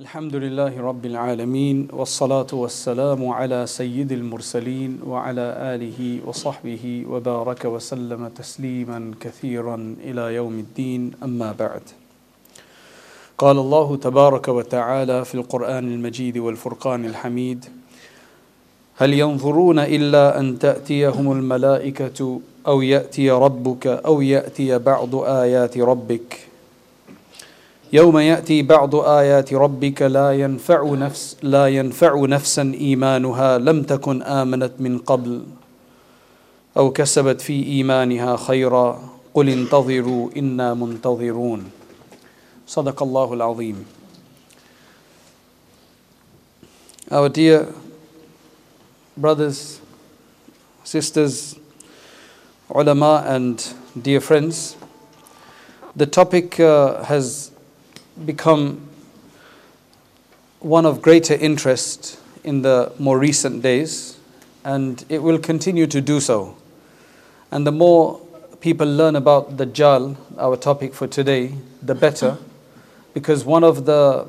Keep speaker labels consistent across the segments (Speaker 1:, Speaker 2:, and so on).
Speaker 1: الحمد لله رب العالمين والصلاة والسلام على سيد المرسلين وعلى آله وصحبه وبارك وسلم تسليما كثيرا إلى يوم الدين. أما بعد قال الله تبارك وتعالى في القرآن المجيد والفرقان الحميد هل ينظرون إلا أن تأتيهم الملائكة أو يأتي ربك أو يأتي بعض آيات ربك؟ يوم يأتي بعض آيات ربك لا ينفع نفس لا ينفع نفسا إيمانها لم تكن آمنت من قبل أو كسبت في إيمانها خيرا. قل انتظروا إنا منتظرون. صدق الله العظيم. Our dear brothers, sisters, ulama, and dear friends, the topic uh, has become one of greater interest in the more recent days, and it will continue to do so. And the more people learn about the Dajjal, our topic for today, the better, because one of the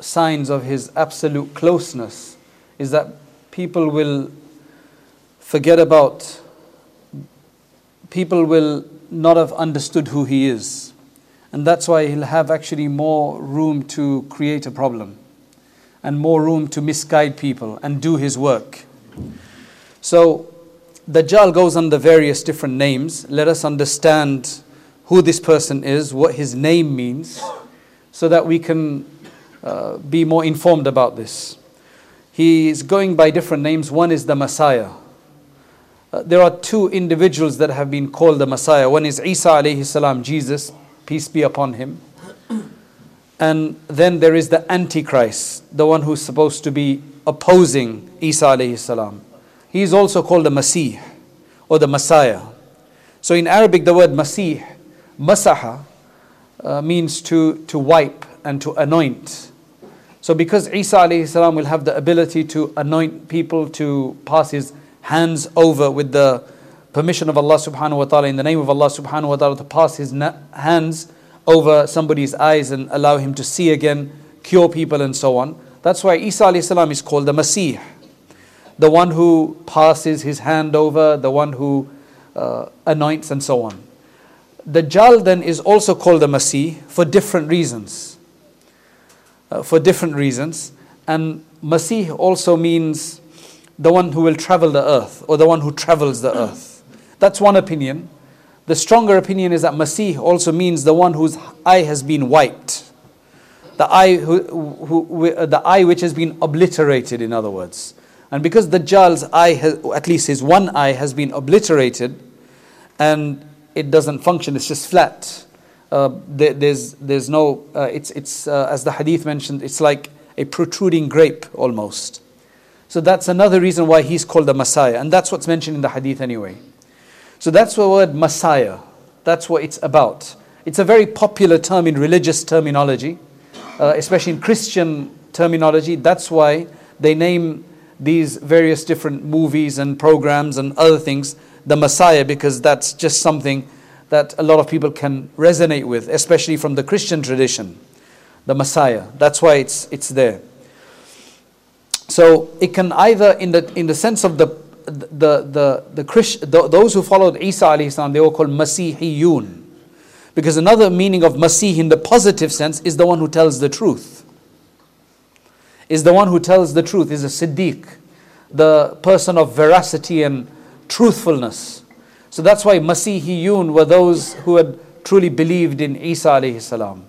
Speaker 1: signs of his absolute closeness is that people will forget about, people will not have understood who he is and that's why he'll have actually more room to create a problem and more room to misguide people and do his work. So, Dajjal goes under various different names. Let us understand who this person is, what his name means, so that we can uh, be more informed about this. He is going by different names. One is the Messiah. Uh, there are two individuals that have been called the Messiah. One is Isa alayhi salam, Jesus, peace be upon him. And then there is the Antichrist, the one who's supposed to be opposing Isa alayhi salam. He is also called the Masih or the Messiah. So in Arabic, the word Masih, Masaha, uh, means to, to wipe and to anoint. So because Isa alayhi salam will have the ability to anoint people, to pass his hands over with the permission of Allah subhanahu wa ta'ala, in the name of Allah subhanahu wa ta'ala, to pass his na- hands over somebody's eyes and allow him to see again, cure people, and so on. That's why Isa is called the Masih, the one who passes his hand over, the one who uh, anoints, and so on. The Dajjal then is also called the Masih for different reasons. Uh, for different reasons. And Masih also means the one who will travel the earth or the one who travels the earth. That's one opinion. The stronger opinion is that Masih also means the one whose eye has been wiped. The eye, who, who, the eye which has been obliterated, in other words. And because Dajjal's eye, has, at least his one eye, has been obliterated and it doesn't function, it's just flat. Uh, there, there's, there's no, uh, it's, it's uh, as the hadith mentioned, it's like a protruding grape almost. So that's another reason why he's called the Messiah. And that's what's mentioned in the hadith anyway. So that's the word Messiah. That's what it's about. It's a very popular term in religious terminology, uh, especially in Christian terminology. That's why they name these various different movies and programs and other things the Messiah, because that's just something that a lot of people can resonate with, especially from the Christian tradition. The Messiah. That's why it's, it's there. So it can either, in the, in the sense of the the, the, the, Christ, the, those who followed Isa alayhi they were called Masihiyun. Because another meaning of Masih in the positive sense is the one who tells the truth. Is the one who tells the truth, is a Siddiq, the person of veracity and truthfulness. So that's why Masihiyun were those who had truly believed in Isa alayhi salam.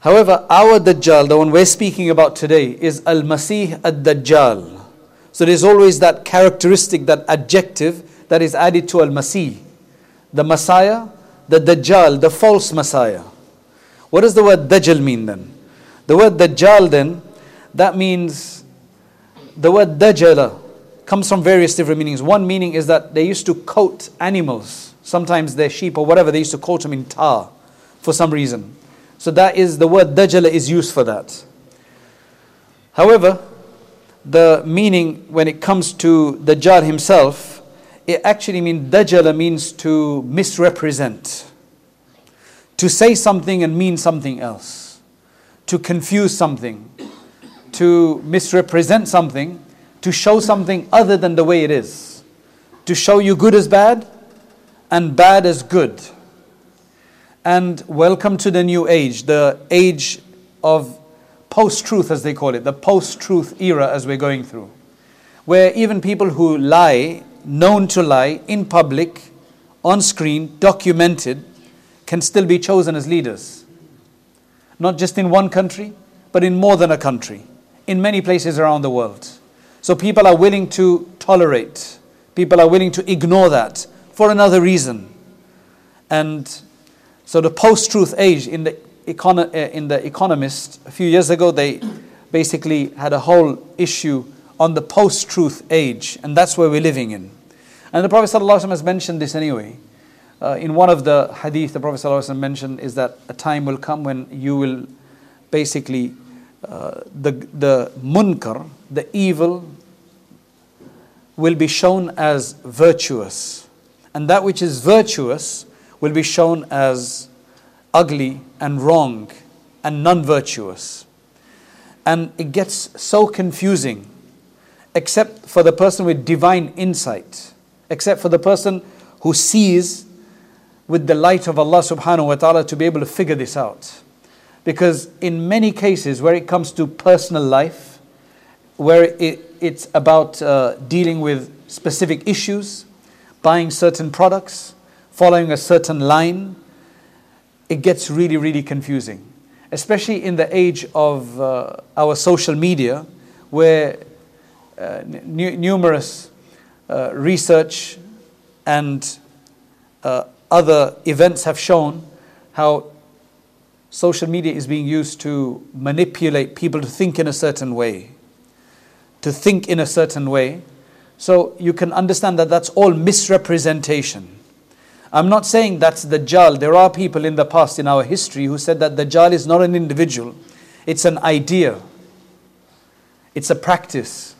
Speaker 1: However, our Dajjal, the one we're speaking about today, is Al Masih ad Dajjal. So there's always that characteristic, that adjective that is added to Al Masih. The Messiah, the Dajjal, the false Messiah. What does the word Dajjal mean then? The word Dajjal then, that means the word Dajjala comes from various different meanings. One meaning is that they used to coat animals, sometimes their sheep or whatever, they used to coat them in tar for some reason. So that is the word Dajjala is used for that. However, the meaning when it comes to Dajjal himself, it actually means Dajjala means to misrepresent, to say something and mean something else. to confuse something, to misrepresent something, to show something other than the way it is, to show you good as bad and bad as good. And welcome to the new age, the age of post truth, as they call it, the post truth era as we're going through, where even people who lie, known to lie in public, on screen, documented, can still be chosen as leaders. Not just in one country, but in more than a country, in many places around the world. So people are willing to tolerate, people are willing to ignore that for another reason. And so the post truth age in the, econo- uh, in the Economist, a few years ago, they basically had a whole issue on the post truth age, and that's where we're living in. And the Prophet ﷺ has mentioned this anyway. Uh, in one of the hadith, the Prophet ﷺ mentioned is that a time will come when you will basically, uh, the, the munkar, the evil, will be shown as virtuous. And that which is virtuous will be shown as ugly and wrong and non virtuous. And it gets so confusing, except for the person with divine insight, except for the person who sees with the light of Allah subhanahu wa ta'ala to be able to figure this out. Because in many cases, where it comes to personal life, where it, it's about uh, dealing with specific issues, buying certain products, following a certain line, it gets really, really confusing. Especially in the age of uh, our social media, where uh, n- numerous uh, research and uh, other events have shown how social media is being used to manipulate people to think in a certain way. To think in a certain way. So you can understand that that's all misrepresentation. I'm not saying that's the Dajjal. There are people in the past in our history who said that the Dajjal is not an individual, it's an idea, it's a practice,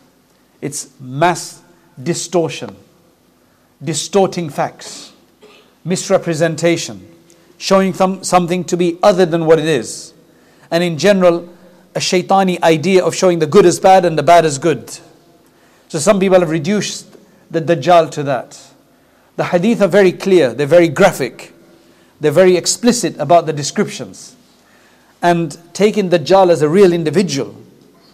Speaker 1: it's mass distortion, distorting facts misrepresentation, showing some, something to be other than what it is. And in general, a shaitani idea of showing the good as bad and the bad as good. So some people have reduced the Dajjal to that. The hadith are very clear, they're very graphic, they're very explicit about the descriptions. And taking Dajjal as a real individual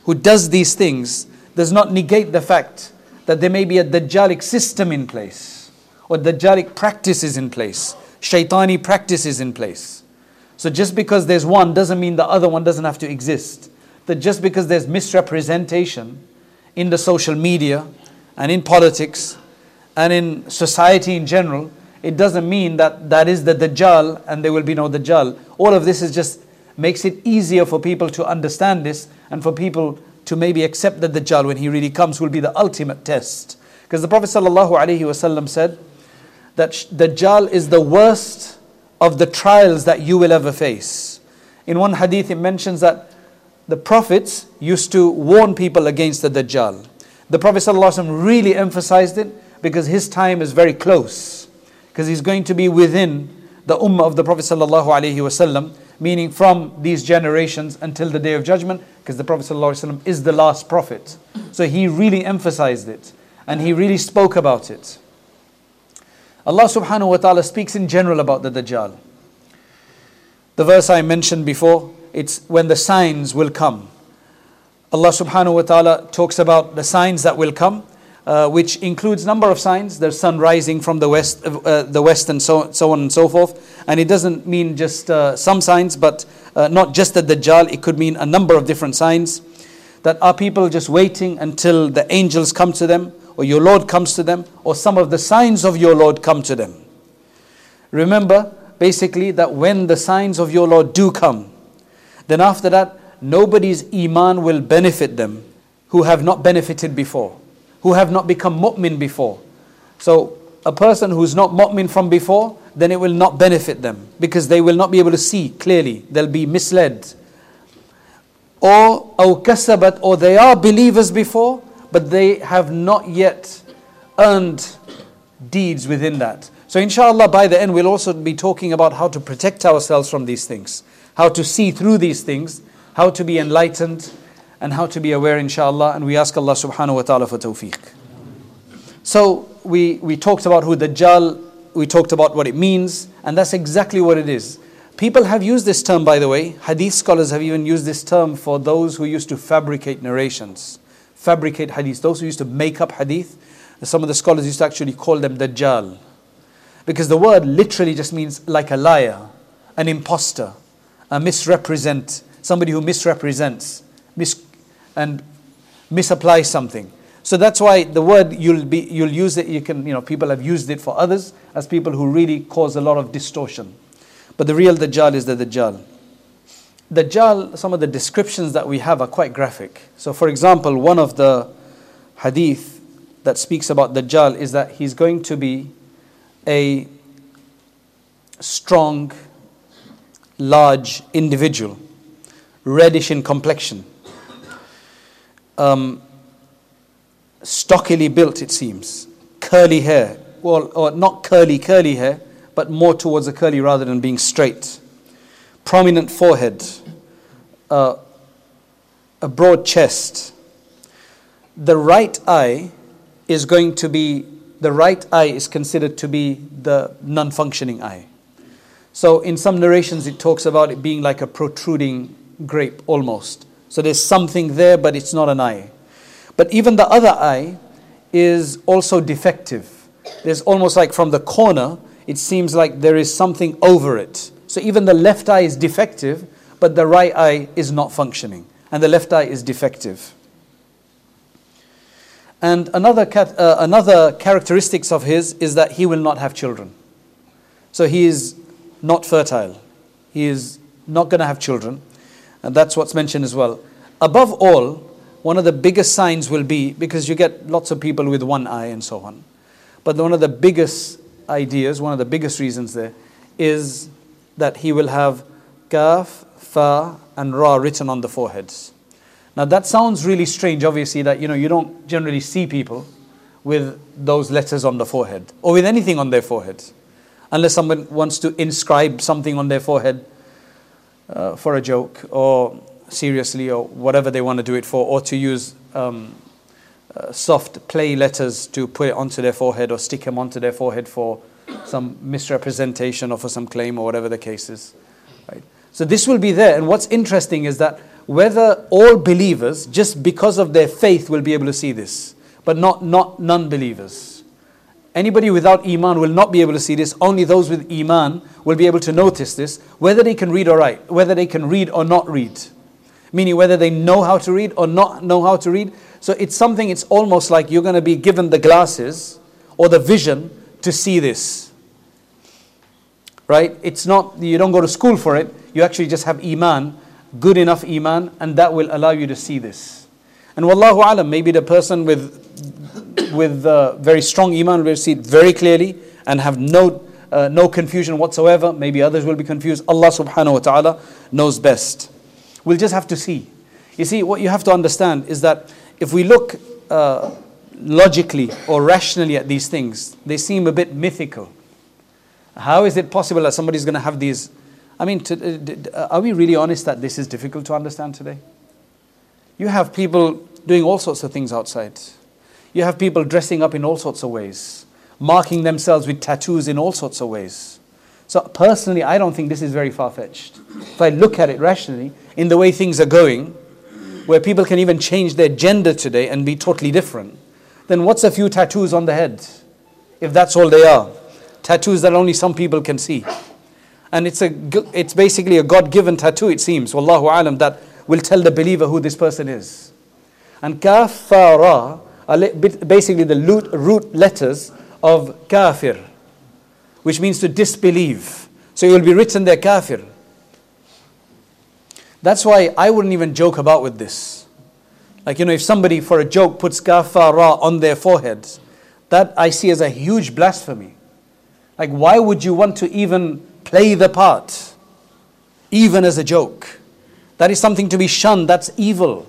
Speaker 1: who does these things does not negate the fact that there may be a Dajjalic system in place or Dajjalic practices in place, shaitani practices in place. So just because there's one doesn't mean the other one doesn't have to exist. That just because there's misrepresentation in the social media and in politics and in society in general, it doesn't mean that that is the Dajjal and there will be no Dajjal. All of this is just makes it easier for people to understand this and for people to maybe accept that Dajjal when he really comes will be the ultimate test. Because the Prophet ﷺ said, that Dajjal is the worst of the trials that you will ever face. In one hadith, it mentions that the prophets used to warn people against the Dajjal. The Prophet ﷺ really emphasized it because his time is very close, because he's going to be within the ummah of the Prophet ﷺ, meaning from these generations until the day of judgment, because the Prophet ﷺ is the last prophet. So he really emphasized it and he really spoke about it. Allah subhanahu wa ta'ala speaks in general about the Dajjal. The verse I mentioned before, it's when the signs will come. Allah subhanahu wa ta'ala talks about the signs that will come, uh, which includes number of signs. There's sun rising from the west, uh, the west, and so, so on and so forth. And it doesn't mean just uh, some signs, but uh, not just the Dajjal. It could mean a number of different signs. That are people just waiting until the angels come to them or your Lord comes to them, or some of the signs of your Lord come to them. Remember, basically, that when the signs of your Lord do come, then after that, nobody's iman will benefit them who have not benefited before, who have not become mu'min before. So a person who's not mu'min from before, then it will not benefit them because they will not be able to see clearly. They'll be misled. Or kasabat, or they are believers before, but they have not yet earned deeds within that. So inshallah by the end we'll also be talking about how to protect ourselves from these things, how to see through these things, how to be enlightened and how to be aware, inshallah. And we ask Allah subhanahu wa ta'ala for tawfiq. So we, we talked about who Dajjal, we talked about what it means, and that's exactly what it is. People have used this term, by the way. Hadith scholars have even used this term for those who used to fabricate narrations, fabricate hadith, those who used to make up hadith. Some of the scholars used to actually call them Dajjal. Because the word literally just means like a liar, an impostor, a misrepresent, somebody who misrepresents mis- and misapply something. So that's why the word you'll be you'll use it. You can you know people have used it for others as people who really cause a lot of distortion. But the real Dajjal is the Dajjal. Dajjal, some of the descriptions that we have are quite graphic. So, for example, one of the hadith that speaks about Dajjal is that he's going to be a strong, large individual, reddish in complexion, um, stockily built, it seems, curly hair, well, or not curly, curly hair, but more towards a curly rather than being straight, prominent forehead, uh, a broad chest. The right eye is going to be the right eye is considered to be the non functioning eye. So, in some narrations, it talks about it being like a protruding grape almost. So, there's something there, but it's not an eye. But even the other eye is also defective. There's almost like from the corner, it seems like there is something over it. So, even the left eye is defective, but the right eye is not functioning. And the left eye is defective. And another, uh, another characteristics of his is that he will not have children. So he is not fertile. He is not going to have children. And that's what's mentioned as well. Above all, one of the biggest signs will be because you get lots of people with one eye and so on. But one of the biggest ideas, one of the biggest reasons there, is that he will have kaf, fa, and ra written on the foreheads. Now that sounds really strange, obviously, that you know you don't generally see people with those letters on the forehead or with anything on their forehead, unless someone wants to inscribe something on their forehead uh, for a joke or seriously or whatever they want to do it for, or to use um, uh, soft play letters to put it onto their forehead or stick them onto their forehead for some misrepresentation or for some claim or whatever the case is. Right? So this will be there. And what's interesting is that whether all believers, just because of their faith, will be able to see this, but not, not non believers. Anybody without Iman will not be able to see this. Only those with Iman will be able to notice this, whether they can read or write, whether they can read or not read. Meaning whether they know how to read or not know how to read. So it's something, it's almost like you're going to be given the glasses or the vision to see this. Right? It's not, you don't go to school for it, you actually just have Iman good enough iman, and that will allow you to see this. And wallahu alam, maybe the person with with uh, very strong iman will see it very clearly and have no uh, no confusion whatsoever. Maybe others will be confused. Allah subhanahu wa ta'ala knows best. We'll just have to see. You see, what you have to understand is that if we look uh, logically or rationally at these things, they seem a bit mythical. How is it possible that somebody's going to have these I mean, to, uh, are we really honest that this is difficult to understand today? You have people doing all sorts of things outside. You have people dressing up in all sorts of ways, marking themselves with tattoos in all sorts of ways. So, personally, I don't think this is very far fetched. If I look at it rationally, in the way things are going, where people can even change their gender today and be totally different, then what's a few tattoos on the head? If that's all they are. Tattoos that only some people can see and it's a it's basically a God-given tattoo it seems wallahu alam that will tell the believer who this person is. And kafara are basically the root letters of kafir which means to disbelieve. So it will be written there kafir. That's why I wouldn't even joke about with this. Like you know if somebody for a joke puts kafara on their foreheads that I see as a huge blasphemy. Like why would you want to even play the part, even as a joke. That is something to be shunned, that's evil.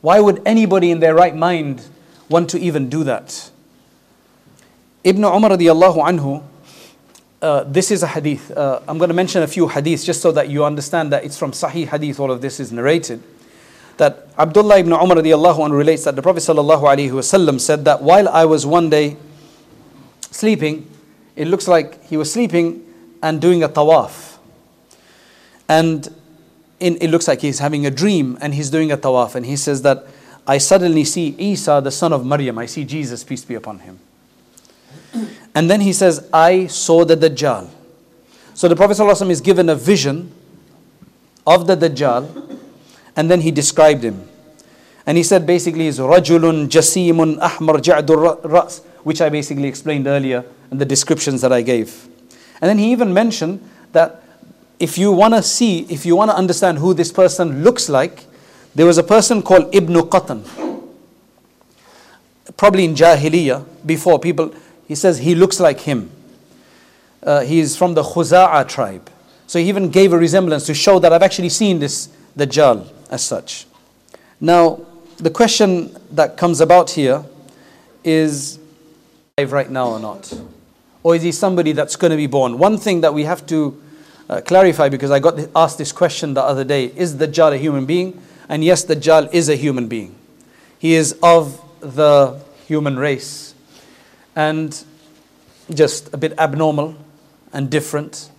Speaker 1: Why would anybody in their right mind want to even do that? Ibn Umar radiallahu anhu uh, this is a hadith. Uh, I'm going to mention a few hadiths just so that you understand that it's from Sahih hadith, all of this is narrated. That Abdullah ibn Umar radiallahu anhu relates that the Prophet sallallahu alaihi wasallam said that while I was one day sleeping, it looks like he was sleeping and doing a tawaf. And in, it looks like he's having a dream and he's doing a tawaf. And he says that I suddenly see Isa, the son of Maryam. I see Jesus, peace be upon him. And then he says, I saw the Dajjal. So the Prophet ﷺ is given a vision of the Dajjal and then he described him. And he said basically he's Rajulun Jasimun Ahmar Ja'dur Ras, which I basically explained earlier in the descriptions that I gave. And then he even mentioned that if you want to see, if you want to understand who this person looks like, there was a person called Ibn Qatan. Probably in Jahiliyyah, before people, he says he looks like him. Uh, he's from the Khuza'a tribe. So he even gave a resemblance to show that I've actually seen this Dajjal as such. Now, the question that comes about here is alive right now or not? Or is he somebody that's going to be born? One thing that we have to uh, clarify because I got asked this question the other day is Dajjal a human being? And yes, Dajjal is a human being. He is of the human race and just a bit abnormal and different.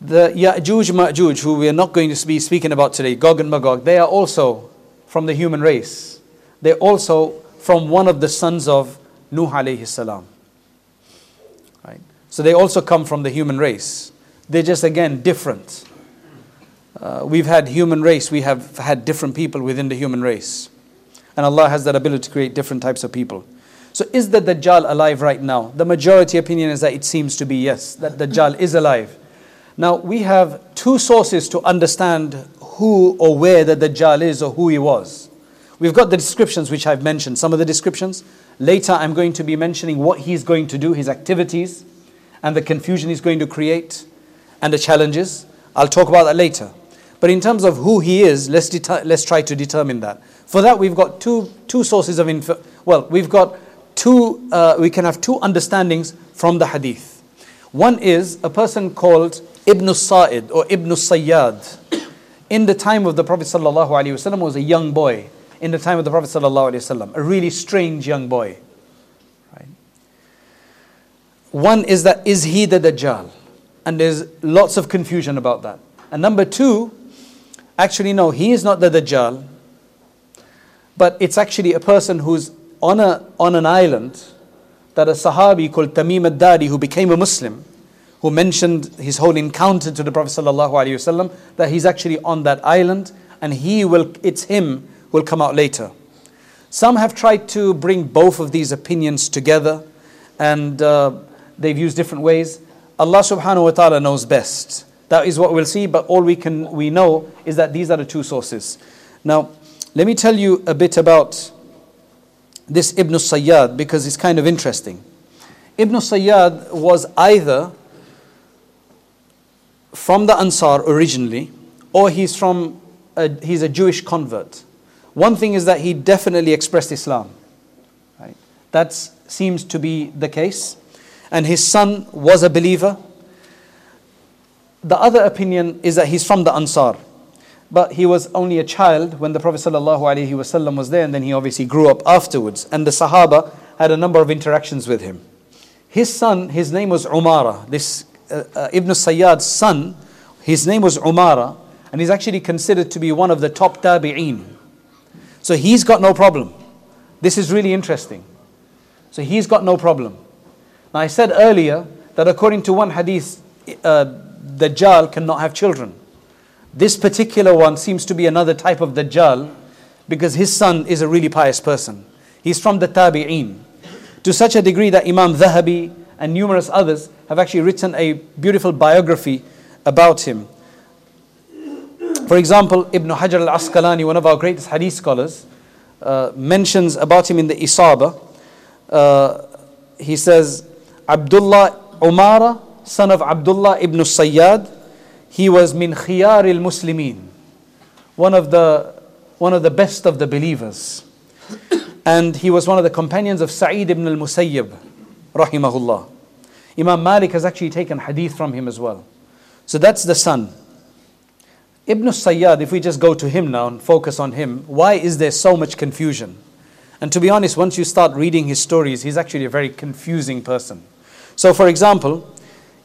Speaker 1: The Ya'juj Ma'juj, who we are not going to be speaking about today, Gog and Magog, they are also from the human race. They're also from one of the sons of Nuh alayhi salam. Right? So they also come from the human race. They're just again different. Uh, we've had human race, we have had different people within the human race. And Allah has that ability to create different types of people. So is the Dajjal alive right now? The majority opinion is that it seems to be yes, that Dajjal is alive. Now we have two sources to understand who or where the Dajjal is or who he was. We've got the descriptions which I've mentioned, some of the descriptions. Later I'm going to be mentioning what he's going to do, his activities, and the confusion he's going to create and the challenges. I'll talk about that later. But in terms of who he is, let's, let's try to determine that. For that, we've got two, two sources of info. Well, we've got two, uh, we can have two understandings from the hadith. One is a person called Ibn Sa'id or Ibn Sayyad. In the time of the Prophet ﷺ was a young boy. In the time of the Prophet ﷺ, a really strange young boy. Right? One is that is he the Dajjal? And there's lots of confusion about that. And number two, actually, no, he is not the Dajjal, but it's actually a person who's on, a, on an island that a Sahabi called Tamim ad Dari, who became a Muslim, who mentioned his whole encounter to the Prophet ﷺ, that he's actually on that island and he will, it's him who will come out later. Some have tried to bring both of these opinions together and uh, they've used different ways. Allah subhanahu wa ta'ala knows best. That is what we'll see, but all we can we know is that these are the two sources. Now, let me tell you a bit about this Ibn Sayyad because it's kind of interesting. Ibn Sayyad was either from the Ansar originally, or he's from a, he's a Jewish convert. One thing is that he definitely expressed Islam. Right? That seems to be the case and his son was a believer. The other opinion is that he's from the Ansar, but he was only a child when the Prophet ﷺ was there, and then he obviously grew up afterwards. And the Sahaba had a number of interactions with him. His son, his name was Umara. This uh, uh, Ibn Sayyad's son, his name was Umara, and he's actually considered to be one of the top tabi'een. So he's got no problem. This is really interesting. So he's got no problem. Now, I said earlier that according to one hadith, uh, Dajjal cannot have children. This particular one seems to be another type of Dajjal because his son is a really pious person. He's from the Tabi'een. To such a degree that Imam Zahabi and numerous others have actually written a beautiful biography about him. For example, Ibn Hajar al Asqalani, one of our greatest hadith scholars, uh, mentions about him in the Isaba. Uh, he says, Abdullah Umara, son of Abdullah ibn Sayyad, he was min khiyar al Muslimin, one of the one of the best of the believers. And he was one of the companions of Sa'id ibn al Musayyib, rahimahullah. Imam Malik has actually taken hadith from him as well. So that's the son. Ibn Sayyad, if we just go to him now and focus on him, why is there so much confusion? And to be honest, once you start reading his stories, he's actually a very confusing person. So, for example,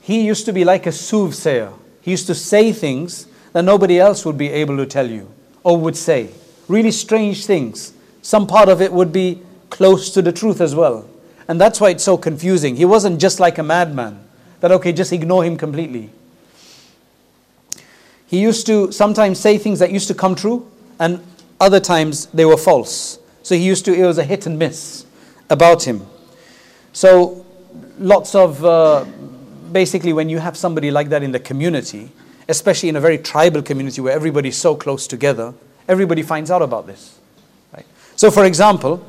Speaker 1: he used to be like a soothsayer. He used to say things that nobody else would be able to tell you or would say. Really strange things. Some part of it would be close to the truth as well. And that's why it's so confusing. He wasn't just like a madman, that, okay, just ignore him completely. He used to sometimes say things that used to come true, and other times they were false. So he used to, it was a hit and miss about him. So lots of, uh, basically, when you have somebody like that in the community, especially in a very tribal community where everybody's so close together, everybody finds out about this. Right? So, for example,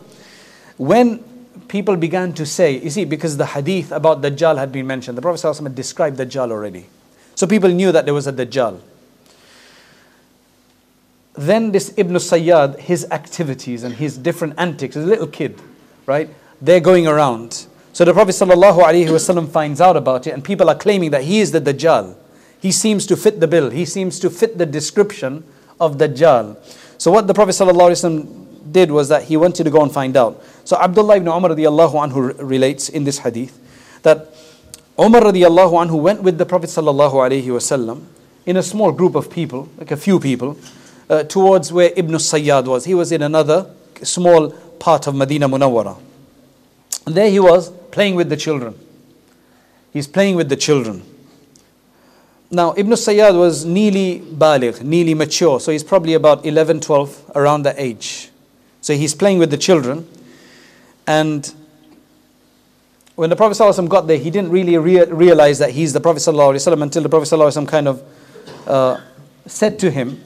Speaker 1: when people began to say, you see, because the hadith about Dajjal had been mentioned, the Prophet ﷺ had described Dajjal already. So people knew that there was a Dajjal. Then this Ibn Sayyad, his activities and his different antics, as a little kid, right? They're going around. So the Prophet ﷺ finds out about it, and people are claiming that he is the Dajjal. He seems to fit the bill, he seems to fit the description of Dajjal. So what the Prophet ﷺ did was that he wanted to go and find out. So Abdullah ibn Umar radiallahu anhu relates in this hadith that Umar radiallahu anhu went with the Prophet wasallam in a small group of people, like a few people, uh, towards where Ibn Sayyad was. He was in another small part of Medina Munawwara. And there he was playing with the children. He's playing with the children. Now, Ibn Sayyad was nearly baligh, nearly mature, so he's probably about 11, 12, around that age. So he's playing with the children. And when the Prophet ﷺ got there, he didn't really rea- realize that he's the Prophet ﷺ until the Prophet ﷺ kind of uh, said to him,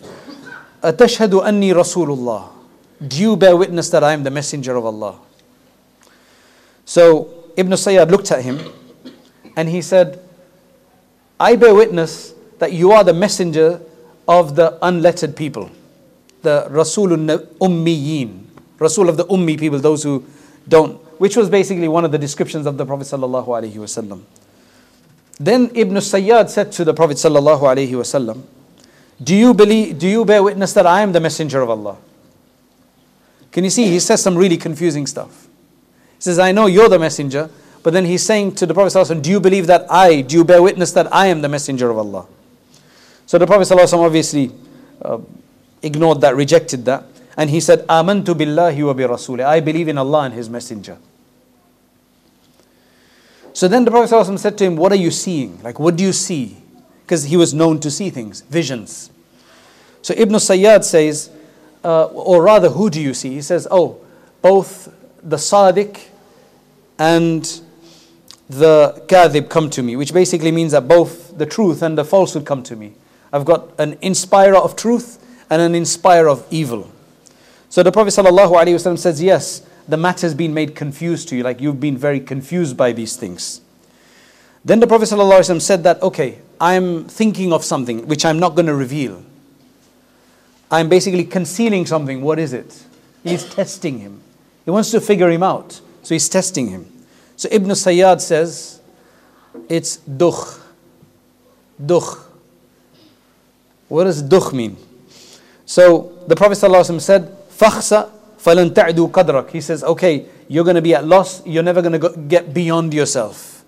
Speaker 1: Atashhadu anni Rasulullah. Do you bear witness that I am the messenger of Allah? So Ibn Sayyad looked at him and he said, I bear witness that you are the messenger of the unlettered people, the Rasulun Ummiyin. Rasul of the Ummi people, those who don't, which was basically one of the descriptions of the Prophet. Then Ibn Sayyad said to the Prophet sallallahu alaihi wasallam, "Do you believe? Do you bear witness that I am the messenger of Allah?" Can you see? He says some really confusing stuff He says, "I know you're the messenger." But then he's saying to the Prophet ﷺ, Do you believe that I, do you bear witness that I am the messenger of Allah? So the Prophet ﷺ obviously uh, ignored that, rejected that. And he said, Amantu billahi wa bi rasuli. I believe in Allah and His Messenger. So then the Prophet ﷺ said to him, What are you seeing? Like, what do you see? Because he was known to see things, visions. So Ibn Sayyad says, uh, or rather, who do you see? He says, Oh, both the Sadiq and the Kadhib come to me, which basically means that both the truth and the falsehood come to me. I've got an inspirer of truth and an inspirer of evil. So the Prophet ﷺ says, Yes, the matter has been made confused to you, like you've been very confused by these things. Then the Prophet ﷺ said that, Okay, I'm thinking of something which I'm not going to reveal. I'm basically concealing something. What is it? He's testing him. He wants to figure him out. So he's testing him. So Ibn Sayyad says, It's dukh. Dukh. What does dukh mean? So the Prophet ﷺ said, فَخْسَ فَلَنْ تَعْدُوا قَدْرَكَ He says, okay, you're going to be at loss, you're never going to get beyond yourself.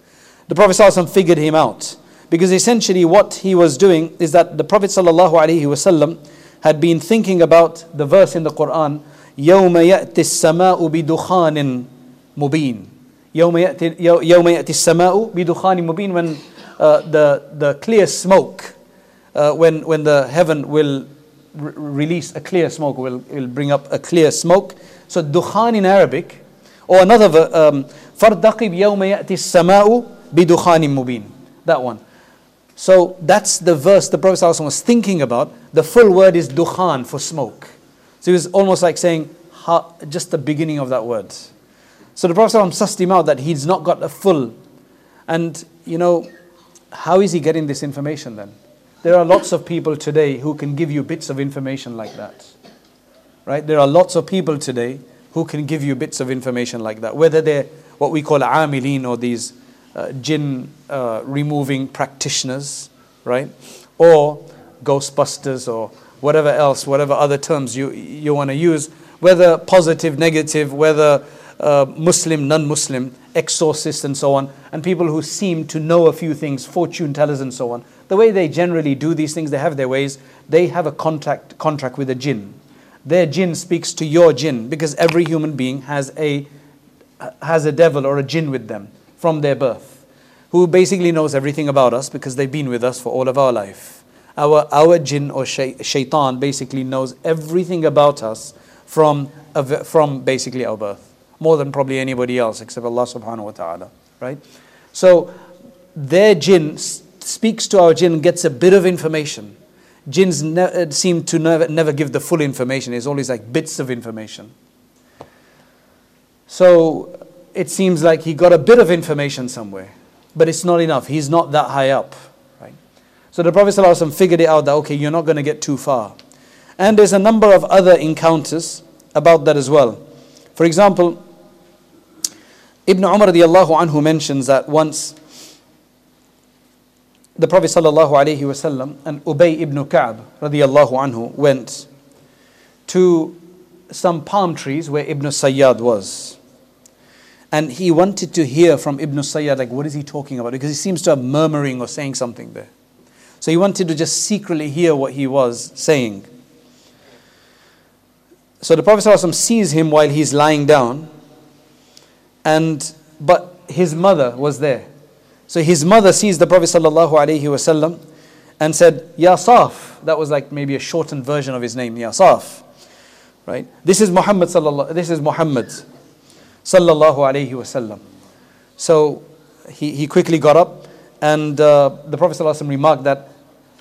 Speaker 1: The Prophet ﷺ figured him out. Because essentially what he was doing is that the Prophet ﷺ had been thinking about the verse in the Quran, يَوْمَ يَأْتِ السَّمَاءُ بِدُخَانٍ مُبِينٍ يوم يأتي, يوم يأتي السماء بدخان مبين when uh, the, the clear smoke uh, when, when the heaven will release a clear smoke, will will bring up a clear smoke. So dukhan in Arabic, or another, فَارْتَقِبْ يَوْمَ يَأْتِ السَّمَاءُ بِدُخَانٍ مُبِينٍ That one. So that's the verse the Prophet ﷺ was thinking about. The full word is dukhan for smoke. So he was almost like saying just the beginning of that word. So the Prophet ﷺ sussed him out that he's not got a full. And you know, how is he getting this information then? There are lots of people today who can give you bits of information like that. Right? There are lots of people today who can give you bits of information like that. Whether they're what we call amilin or these uh, jinn uh, removing practitioners, right? Or ghostbusters or whatever else, whatever other terms you, you want to use, whether positive, negative, whether uh, Muslim, non Muslim, exorcists, and so on, and people who seem to know a few things, fortune tellers, and so on. The way they generally do these things, they have their ways. They have a contract, contract with a jinn. Their jinn speaks to your jinn because every human being has a, has a devil or a jinn with them from their birth, who basically knows everything about us because they've been with us for all of our life. Our, our jinn or shay, shaitan basically knows everything about us from, from basically our birth more than probably anybody else except Allah subhanahu wa ta'ala. Right? So their jinn speaks to our jinn, gets a bit of information. Jinns ne- uh, seem to never, never give the full information, it's always like bits of information. So it seems like he got a bit of information somewhere, but it's not enough. He's not that high up. Right? So the Prophet ﷺ figured it out that, okay, you're not going to get too far. And there's a number of other encounters about that as well. For example, Ibn Umar radiallahu anhu mentions that once the Prophet sallallahu alaihi wasallam and Ubay ibn Ka'b radiallahu anhu went to some palm trees where Ibn Sayyad was. And he wanted to hear from Ibn Sayyad, like, what is he talking about? Because he seems to have murmuring or saying something there. So he wanted to just secretly hear what he was saying. So the Prophet ﷺ sees him while he's lying down, and but his mother was there. So his mother sees the Prophet ﷺ and said, Ya Saf. That was like maybe a shortened version of his name, Ya Saf. Right? This is Muhammad sallallahu this is Muhammad sallallahu alayhi wasallam. So he, he quickly got up and uh, the Prophet ﷺ remarked that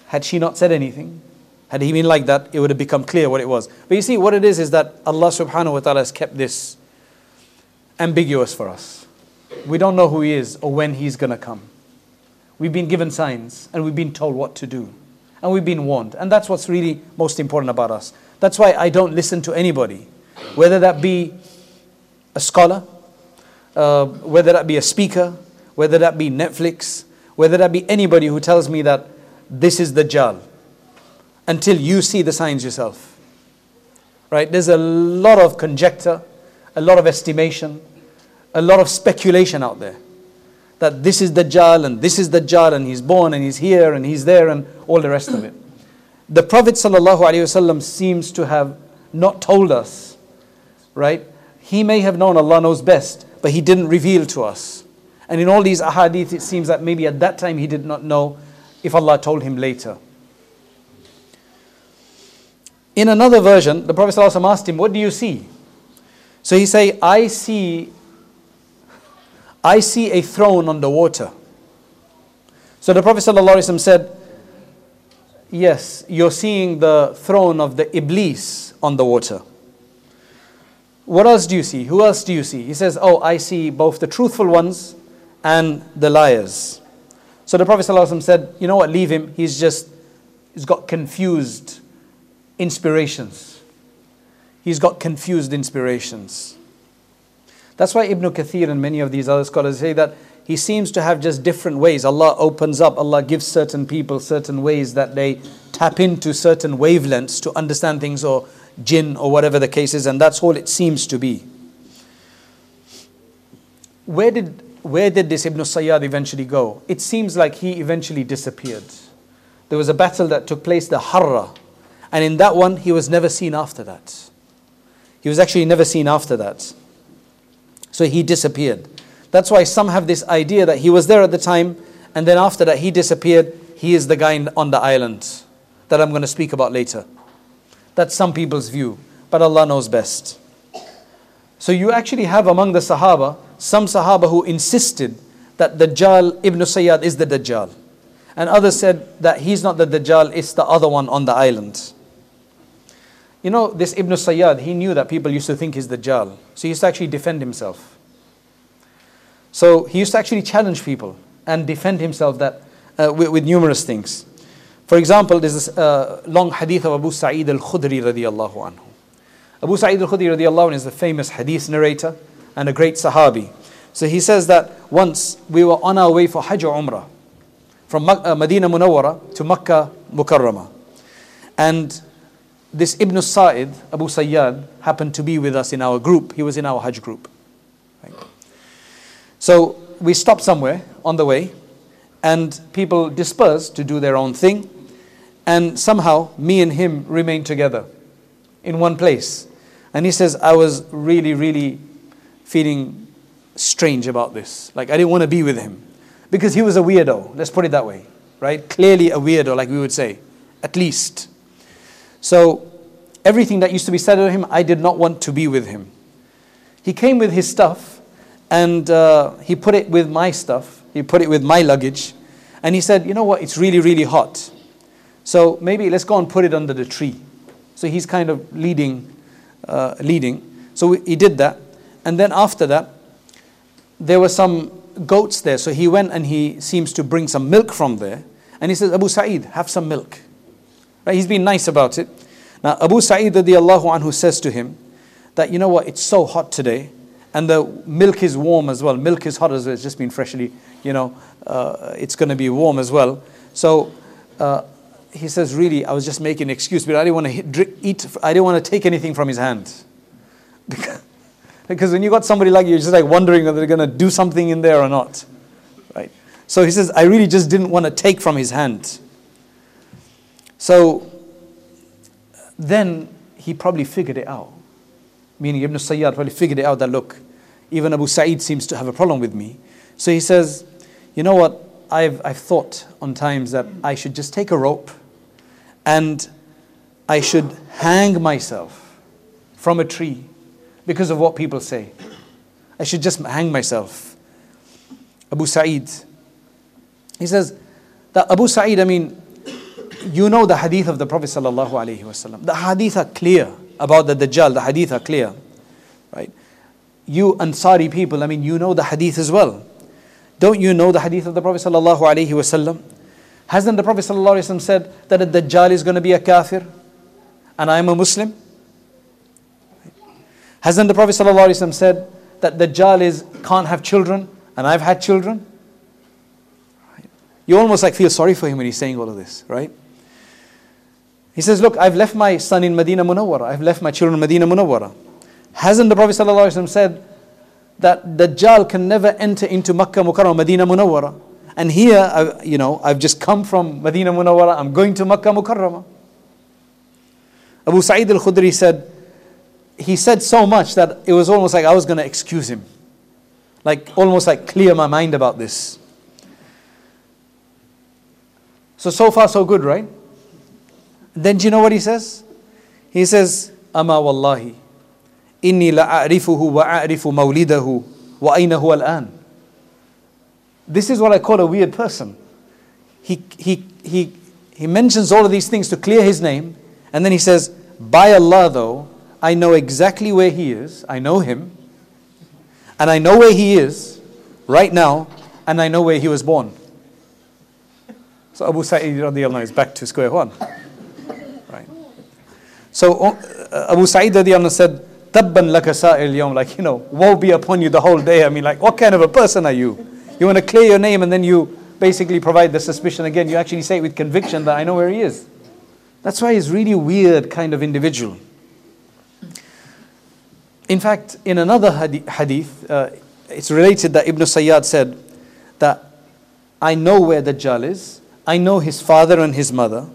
Speaker 1: had she not said anything, had he been like that, it would have become clear what it was. But you see, what it is is that Allah subhanahu wa ta'ala has kept this ambiguous for us. We don't know who He is or when He's going to come. We've been given signs and we've been told what to do. And we've been warned. And that's what's really most important about us. That's why I don't listen to anybody, whether that be a scholar, uh, whether that be a speaker, whether that be Netflix, whether that be anybody who tells me that this is Dajjal until you see the signs yourself. Right? There's a lot of conjecture, a lot of estimation, a lot of speculation out there. That this is Dajjal and this is Dajjal and he's born and he's here and he's there and all the rest of it. The Prophet ﷺ seems to have not told us, right? He may have known Allah knows best, but he didn't reveal to us. And in all these ahadith, it seems that maybe at that time he did not know if Allah told him later. In another version, the Prophet ﷺ asked him, What do you see? So he say, I see I see a throne on the water. So the Prophet ﷺ said, Yes, you're seeing the throne of the Iblis on the water. What else do you see? Who else do you see? He says, Oh, I see both the truthful ones and the liars. So the Prophet ﷺ said, You know what, leave him. He's just, he's got confused inspirations. He's got confused inspirations. That's why Ibn Kathir and many of these other scholars say that he seems to have just different ways. Allah opens up, Allah gives certain people certain ways that they tap into certain wavelengths to understand things or jinn or whatever the case is, and that's all it seems to be. Where did, where did this Ibn Sayyad eventually go? It seems like he eventually disappeared. There was a battle that took place, the Harra, and in that one, he was never seen after that. He was actually never seen after that. So he disappeared. That's why some have this idea that he was there at the time, and then after that, he disappeared. He is the guy on the island that I'm going to speak about later. That's some people's view, but Allah knows best. So you actually have among the Sahaba some Sahaba who insisted that Dajjal Ibn Sayyad is the Dajjal. And others said that he's not the Dajjal, it's the other one on the island. You know, this Ibn Sayyad, he knew that people used to think he's the Dajjal. So he used to actually defend himself. So he used to actually challenge people and defend himself that, uh, with, with, numerous things. For example, there's this uh, long hadith of Abu Sa'id al-Khudri radiallahu anhu. Abu Sa'id al-Khudri radiallahu anhu is the famous hadith narrator and a great sahabi. So he says that once we were on our way for Hajj or Umrah from uh, Medina Munawwara to Makkah Mukarramah. And this Ibn Sa'id, Abu Sayyad, happened to be with us in our group. He was in our Hajj group. So we stopped somewhere on the way, and people dispersed to do their own thing. And somehow, me and him remained together in one place. And he says, I was really, really feeling strange about this. Like, I didn't want to be with him because he was a weirdo. Let's put it that way, right? Clearly a weirdo, like we would say, at least. So, everything that used to be said of him, I did not want to be with him. He came with his stuff and uh, he put it with my stuff, he put it with my luggage, and he said, You know what? It's really, really hot. So, maybe let's go and put it under the tree. So, he's kind of leading, uh, leading. So, he did that. And then after that, there were some goats there. So he went and he seems to bring some milk from there. And he says, Abu Sa'id, have some milk. Right? He's been nice about it. Now, Abu Sa'id radiallahu anhu says to him that, you know what, it's so hot today. And the milk is warm as well. Milk is hot as well. It's just been freshly, you know, uh, it's going to be warm as well. So uh, he says, really, I was just making an excuse, but I didn't want to eat, I didn't want to take anything from his hand. Because when you got somebody like you, you're just like wondering whether they're going to do something in there or not. Right? So he says, I really just didn't want to take from his hand. So then he probably figured it out. Meaning Ibn Sayyad probably figured it out that look, even Abu Sa'id seems to have a problem with me. So he says, You know what? I've, I've thought on times that I should just take a rope and I should hang myself from a tree because of what people say. I should just hang myself. Abu Sa'id. He says that Abu Sa'id, I mean, you know the hadith of the Prophet sallallahu alaihi wasallam. The hadith are clear about the Dajjal. The hadith are clear, right? You Ansari people, I mean, you know the hadith as well. Don't you know the hadith of the Prophet sallallahu alaihi wasallam? Hasn't the Prophet sallallahu alaihi wasallam said that the Dajjal is going to be a kafir, and I am a Muslim? Hasn't the Prophet sallallahu alaihi wasallam said that the Dajjal is, can't have children and I've had children? You almost like feel sorry for him when he's saying all of this, right? He says, Look, I've left my son in Medina Munawwara. I've left my children in Medina Munawwara. Hasn't the Prophet ﷺ said that Dajjal can never enter into Makkah Mukarramah, Medina Munawwara? And here, I, you know, I've just come from Medina Munawwara, I'm going to Makkah Mukarramah. Abu Sa'id al Khudri said, he said so much that it was almost like I was going to excuse him. Like, almost like clear my mind about this. So, so far, so good, right? Then do you know what he says? He says, Ama wallahi, inni la'arifuhu wa a'rifu mawlidahu wa ayna huwa al-an. This is what I call a weird person. He, he, he, he mentions all of these things to clear his name, and then he says, By Allah, though, I know exactly where he is. I know him. And I know where he is right now. And I know where he was born. So Abu Sa'id is back to square one. So uh, Abu Sa'id said, Tabban laka sa'il. Like, you know, woe be upon you the whole day. I mean, like, what kind of a person are you? You want to clear your name and then you basically provide the suspicion again. You actually say it with conviction that I know where he is. That's why he's really weird kind of individual. In fact, in another hadith, uh, it's related that Ibn Sayyad said that I know where Dajjal is, I know his father and his mother.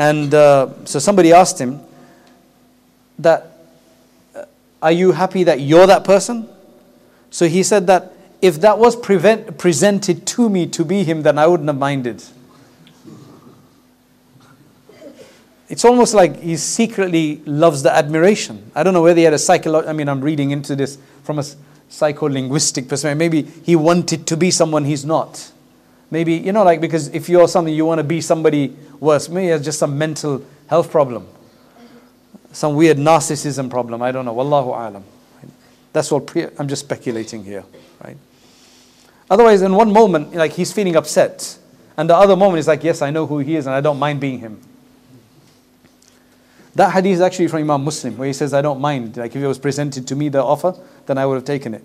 Speaker 1: And uh, so somebody asked him that, uh, Are you happy that you're that person? So he said that if that was prevent, presented to me to be him, then I wouldn't have minded. It's almost like he secretly loves the admiration. I don't know whether he had a psychological, I mean, I'm reading into this from a psycholinguistic perspective. Maybe he wanted to be someone he's not. Maybe, you know, like because if you're something, you want to be somebody worse. Maybe it's just some mental health problem, some weird narcissism problem. I don't know. Wallahu alam. That's all. Pre- I'm just speculating here, right? Otherwise, in one moment, like he's feeling upset, and the other moment is like, yes, I know who he is, and I don't mind being him. That hadith is actually from Imam Muslim, where he says, I don't mind. Like if it was presented to me the offer, then I would have taken it.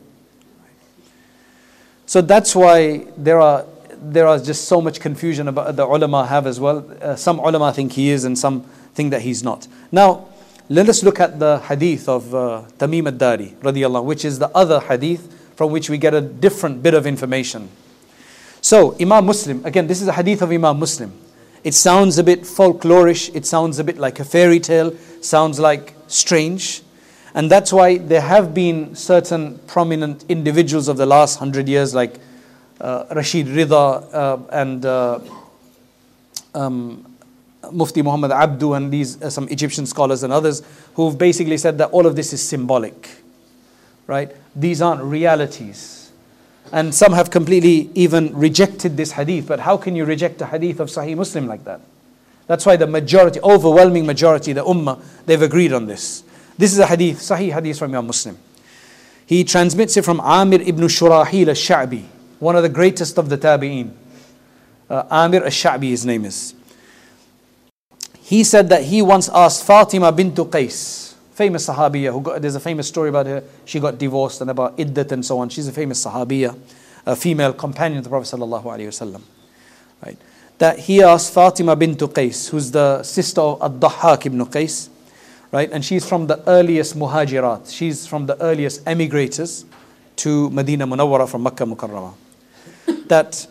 Speaker 1: So that's why there are there are just so much confusion about the ulama have as well. Uh, some ulama think he is, and some think that he's not. Now, let us look at the hadith of uh, Tamim ad-Dari, radiallahu, which is the other hadith from which we get a different bit of information. So, Imam Muslim, again, this is a hadith of Imam Muslim. It sounds a bit folklorish, it sounds a bit like a fairy tale, sounds like strange. And that's why there have been certain prominent individuals of the last hundred years, like Rashid Rida uh, and uh, um, Mufti Muhammad Abdu and these uh, some Egyptian scholars and others who've basically said that all of this is symbolic, right? These aren't realities. And some have completely even rejected this hadith. But how can you reject a hadith of Sahih Muslim like that? That's why the majority, overwhelming majority, the Ummah, they've agreed on this. This is a hadith, Sahih hadith from Imam Muslim. He transmits it from Amir ibn Shurahil al-Sha'bi, one of the greatest of the Tabi'een. Uh, Amir al-Sha'bi, his name is. He said that he once asked Fatima bint Qais, famous Sahabiya, who got, there's a famous story about her. She got divorced and about Iddat and so on. She's a famous Sahabiya, a female companion of the Prophet sallallahu alaihi wasallam. Right? That he asked Fatima bint Qais, who's the sister of Ad-Dahhak ibn Qais, right? And she's from the earliest Muhajirat. She's from the earliest emigrators to Medina Munawwara from Makkah Mukarramah. That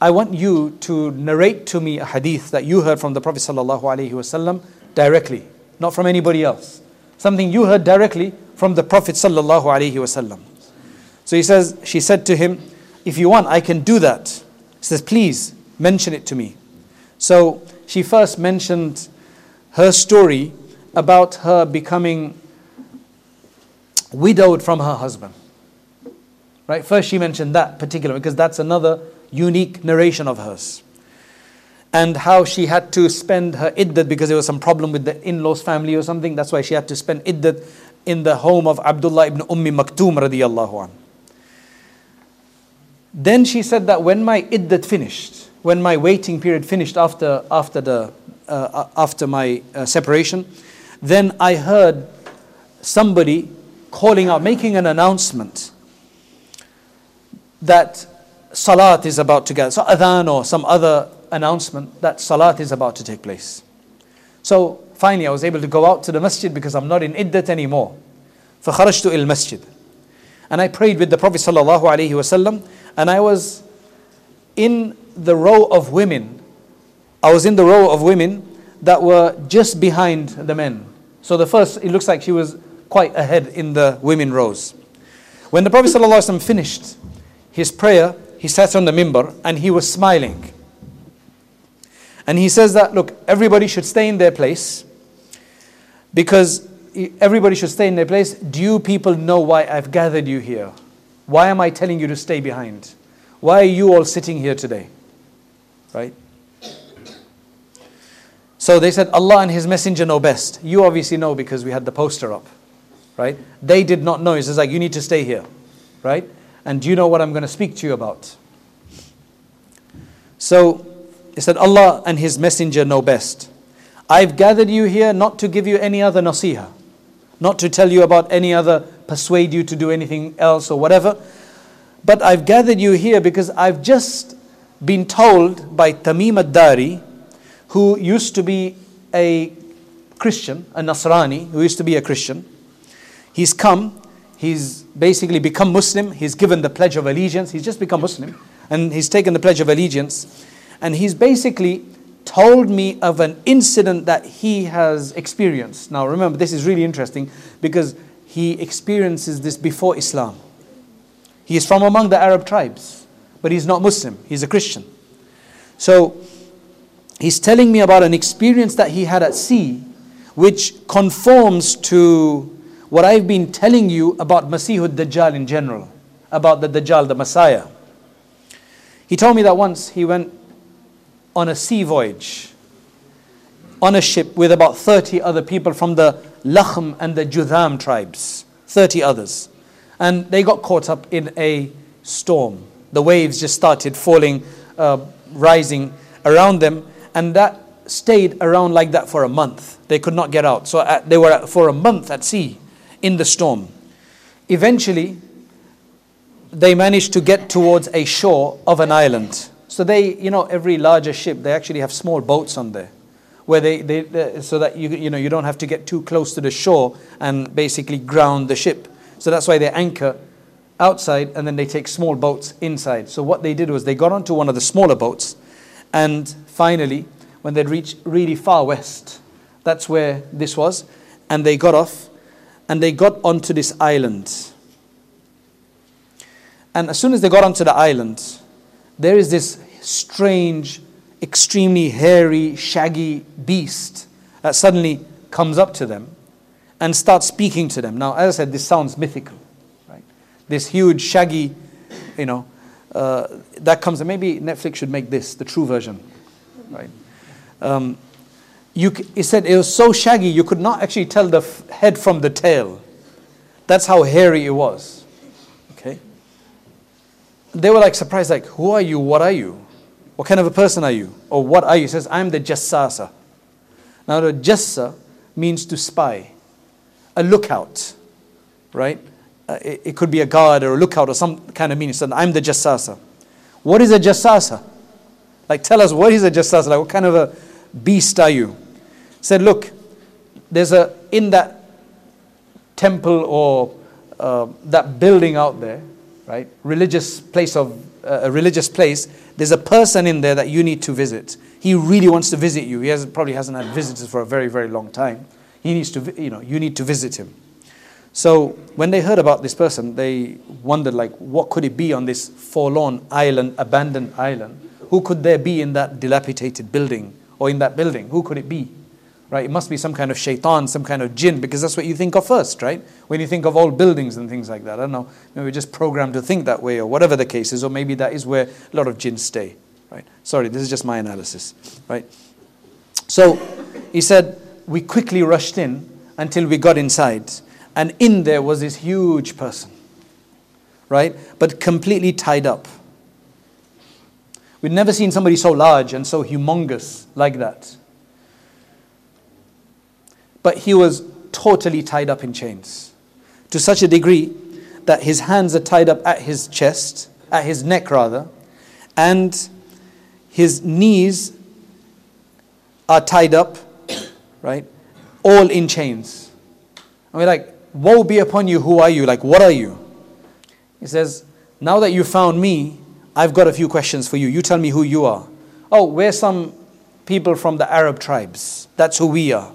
Speaker 1: I want you to narrate to me a hadith that you heard from the Prophet wasallam directly not from anybody else. Something you heard directly from the Prophet wasallam. So he says, she said to him, if you want, I can do that. He says, please mention it to me. So she first mentioned her story about her becoming widowed from her husband. Right? First, she mentioned that particular because that's another unique narration of hers and how she had to spend her iddat because there was some problem with the in-laws family or something. That's why she had to spend iddat in the home of Abdullah ibn Ummi Maktoum radiallahu an. Then she said that when my iddat finished, when my waiting period finished after, after, the, uh, after my uh, separation, then I heard somebody calling out, making an announcement that salat is about to get, so adhan or some other announcement that salat is about to take place. So finally, I was able to go out to the masjid because I'm not in iddat anymore. فخرجت إلى المسجد and I prayed with the Prophet sallallahu alaihi wasallam and I was in the row of women. I was in the row of women that were just behind the men. So the first, it looks like she was quite ahead in the women rows. When the Prophet sallallahu alaihi wasallam finished his prayer, he sat on the mimbar and he was smiling. And he says that, look, everybody should stay in their place because everybody should stay in their place. Do you people know why I've gathered you here? Why am I telling you to stay behind? Why are you all sitting here today? Right? So they said, Allah and His Messenger know best. You obviously know because we had the poster up. Right? They did not know. He says, like, you need to stay here. Right? And do you know what I'm going to speak to you about? So he said, Allah and His Messenger know best. I've gathered you here not to give you any other nasiha, not to tell you about any other, persuade you to do anything else or whatever. But I've gathered you here because I've just been told by Tamim ad-Dari, who used to be a Christian, a Nasrani, who used to be a Christian. He's come, he's basically become Muslim, he's given the Pledge of Allegiance, he's just become Muslim, and he's taken the Pledge of Allegiance. And he's basically told me of an incident that he has experienced. Now, remember, this is really interesting because he experiences this before Islam. He is from among the Arab tribes, but he's not Muslim, he's a Christian. So, he's telling me about an experience that he had at sea, which conforms to what I've been telling you about Masihud Dajjal in general, about the Dajjal, the Messiah. He told me that once he went on a sea voyage on a ship with about 30 other people from the Lakhm and the Judham tribes, 30 others. And they got caught up in a storm. The waves just started falling, uh, rising around them, and that stayed around like that for a month. They could not get out. So at, they were for a month at sea in the storm. Eventually, they managed to get towards a shore of an island. So they, you know, every larger ship, they actually have small boats on there where they, they, so that you, you know you don't have to get too close to the shore and basically ground the ship. So that's why they anchor outside and then they take small boats inside. So what they did was they got onto one of the smaller boats, and finally, when they'd reached really far west, that's where this was, and they got off, and they got onto this island. And as soon as they got onto the island, there is this strange extremely hairy, shaggy beast that suddenly comes up to them and starts speaking to them. Now, as I said, this sounds mythical, right? This huge, shaggy, you know, uh, that comes. Maybe Netflix should make this the true version, right? Um, you, he said it was so shaggy you could not actually tell the f- head from the tail. That's how hairy it was. Okay. They were like surprised, like, "Who are you? What are you?" What kind of a person are you? Or what are you? He says, I'm the jassasa. Now, the jassa means to spy, a lookout, right? Uh, it, it, could be a guard or a lookout or some kind of meaning. So I'm the jassasa. What is a jassasa? Like, tell us, what is a jassasa? Like, what kind of a beast are you? Said, look, there's a, in that temple or uh, that building out there, right? Religious place of, uh, a religious place there's a person in there that you need to visit. He really wants to visit you. He has, probably hasn't had visitors for a very, very long time. He needs to, you know, you need to visit him. So when they heard about this person, they wondered, like, what could it be on this forlorn island, abandoned island? Who could there be in that dilapidated building or in that building? Who could it be? Right? It must be some kind of shaitan, some kind of jinn, because that's what you think of first, right? When you think of old buildings and things like that. I don't know, maybe we're just programmed to think that way, or whatever the case is, or maybe that is where a lot of jinns stay, right? Sorry, this is just my analysis, right? So he said, we quickly rushed in until we got inside, and in there was this huge person, right? But completely tied up. We'd never seen somebody so large and so humongous like that but he was totally tied up in chains to such a degree that his hands are tied up at his chest, at his neck rather, and his knees are tied up, right? All in chains. I mean, like, woe be upon you, who are you? Like, what are you? He says, Now that you found me, I've got a few questions for you. You tell me who you are. Oh, we're some people from the Arab tribes. That's who we are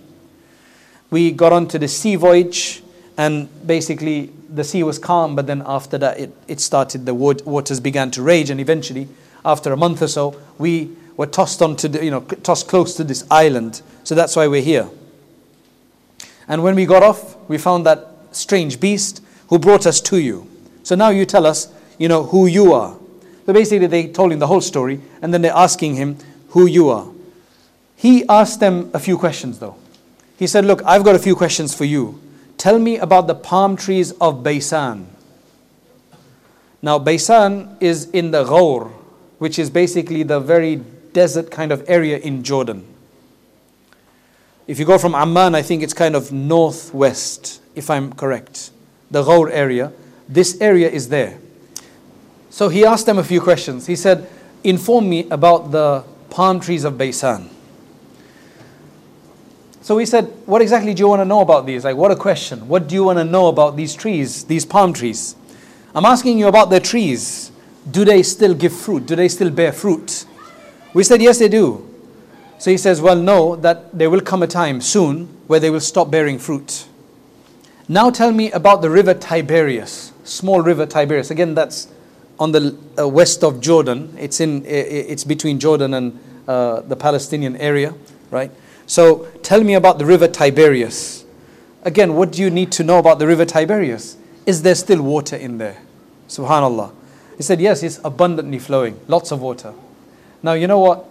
Speaker 1: we got onto the sea voyage, and basically the sea was calm, but then after that it, it started, the waters began to rage, and eventually, after a month or so, we were tossed onto the, you know, tossed close to this island. So that's why we're here. And when we got off, we found that strange beast who brought us to you. So now you tell us, you know, who you are. So basically, they told him the whole story, and then they're asking him who you are. He asked them a few questions, though. He said, Look, I've got a few questions for you. Tell me about the palm trees of Baysan. Now, Baysan is in the Ghawr, which is basically the very desert kind of area in Jordan. If you go from Amman, I think it's kind of northwest, if I'm correct. The Ghawr area. This area is there. So he asked them a few questions. He said, Inform me about the palm trees of Baysan. So we said, What exactly do you want to know about these? Like, what a question. What do you want to know about these trees, these palm trees? I'm asking you about the trees. Do they still give fruit? Do they still bear fruit? We said, Yes, they do. So he says, Well, no, that there will come a time soon where they will stop bearing fruit. Now tell me about the river Tiberias, small river Tiberias. Again, that's on the uh, west of Jordan. It's, in, it's between Jordan and uh, the Palestinian area, right? So tell me about the river Tiberias. Again, what do you need to know about the river Tiberias? Is there still water in there? Subhanallah. He said, Yes, it's abundantly flowing, lots of water. Now, you know what?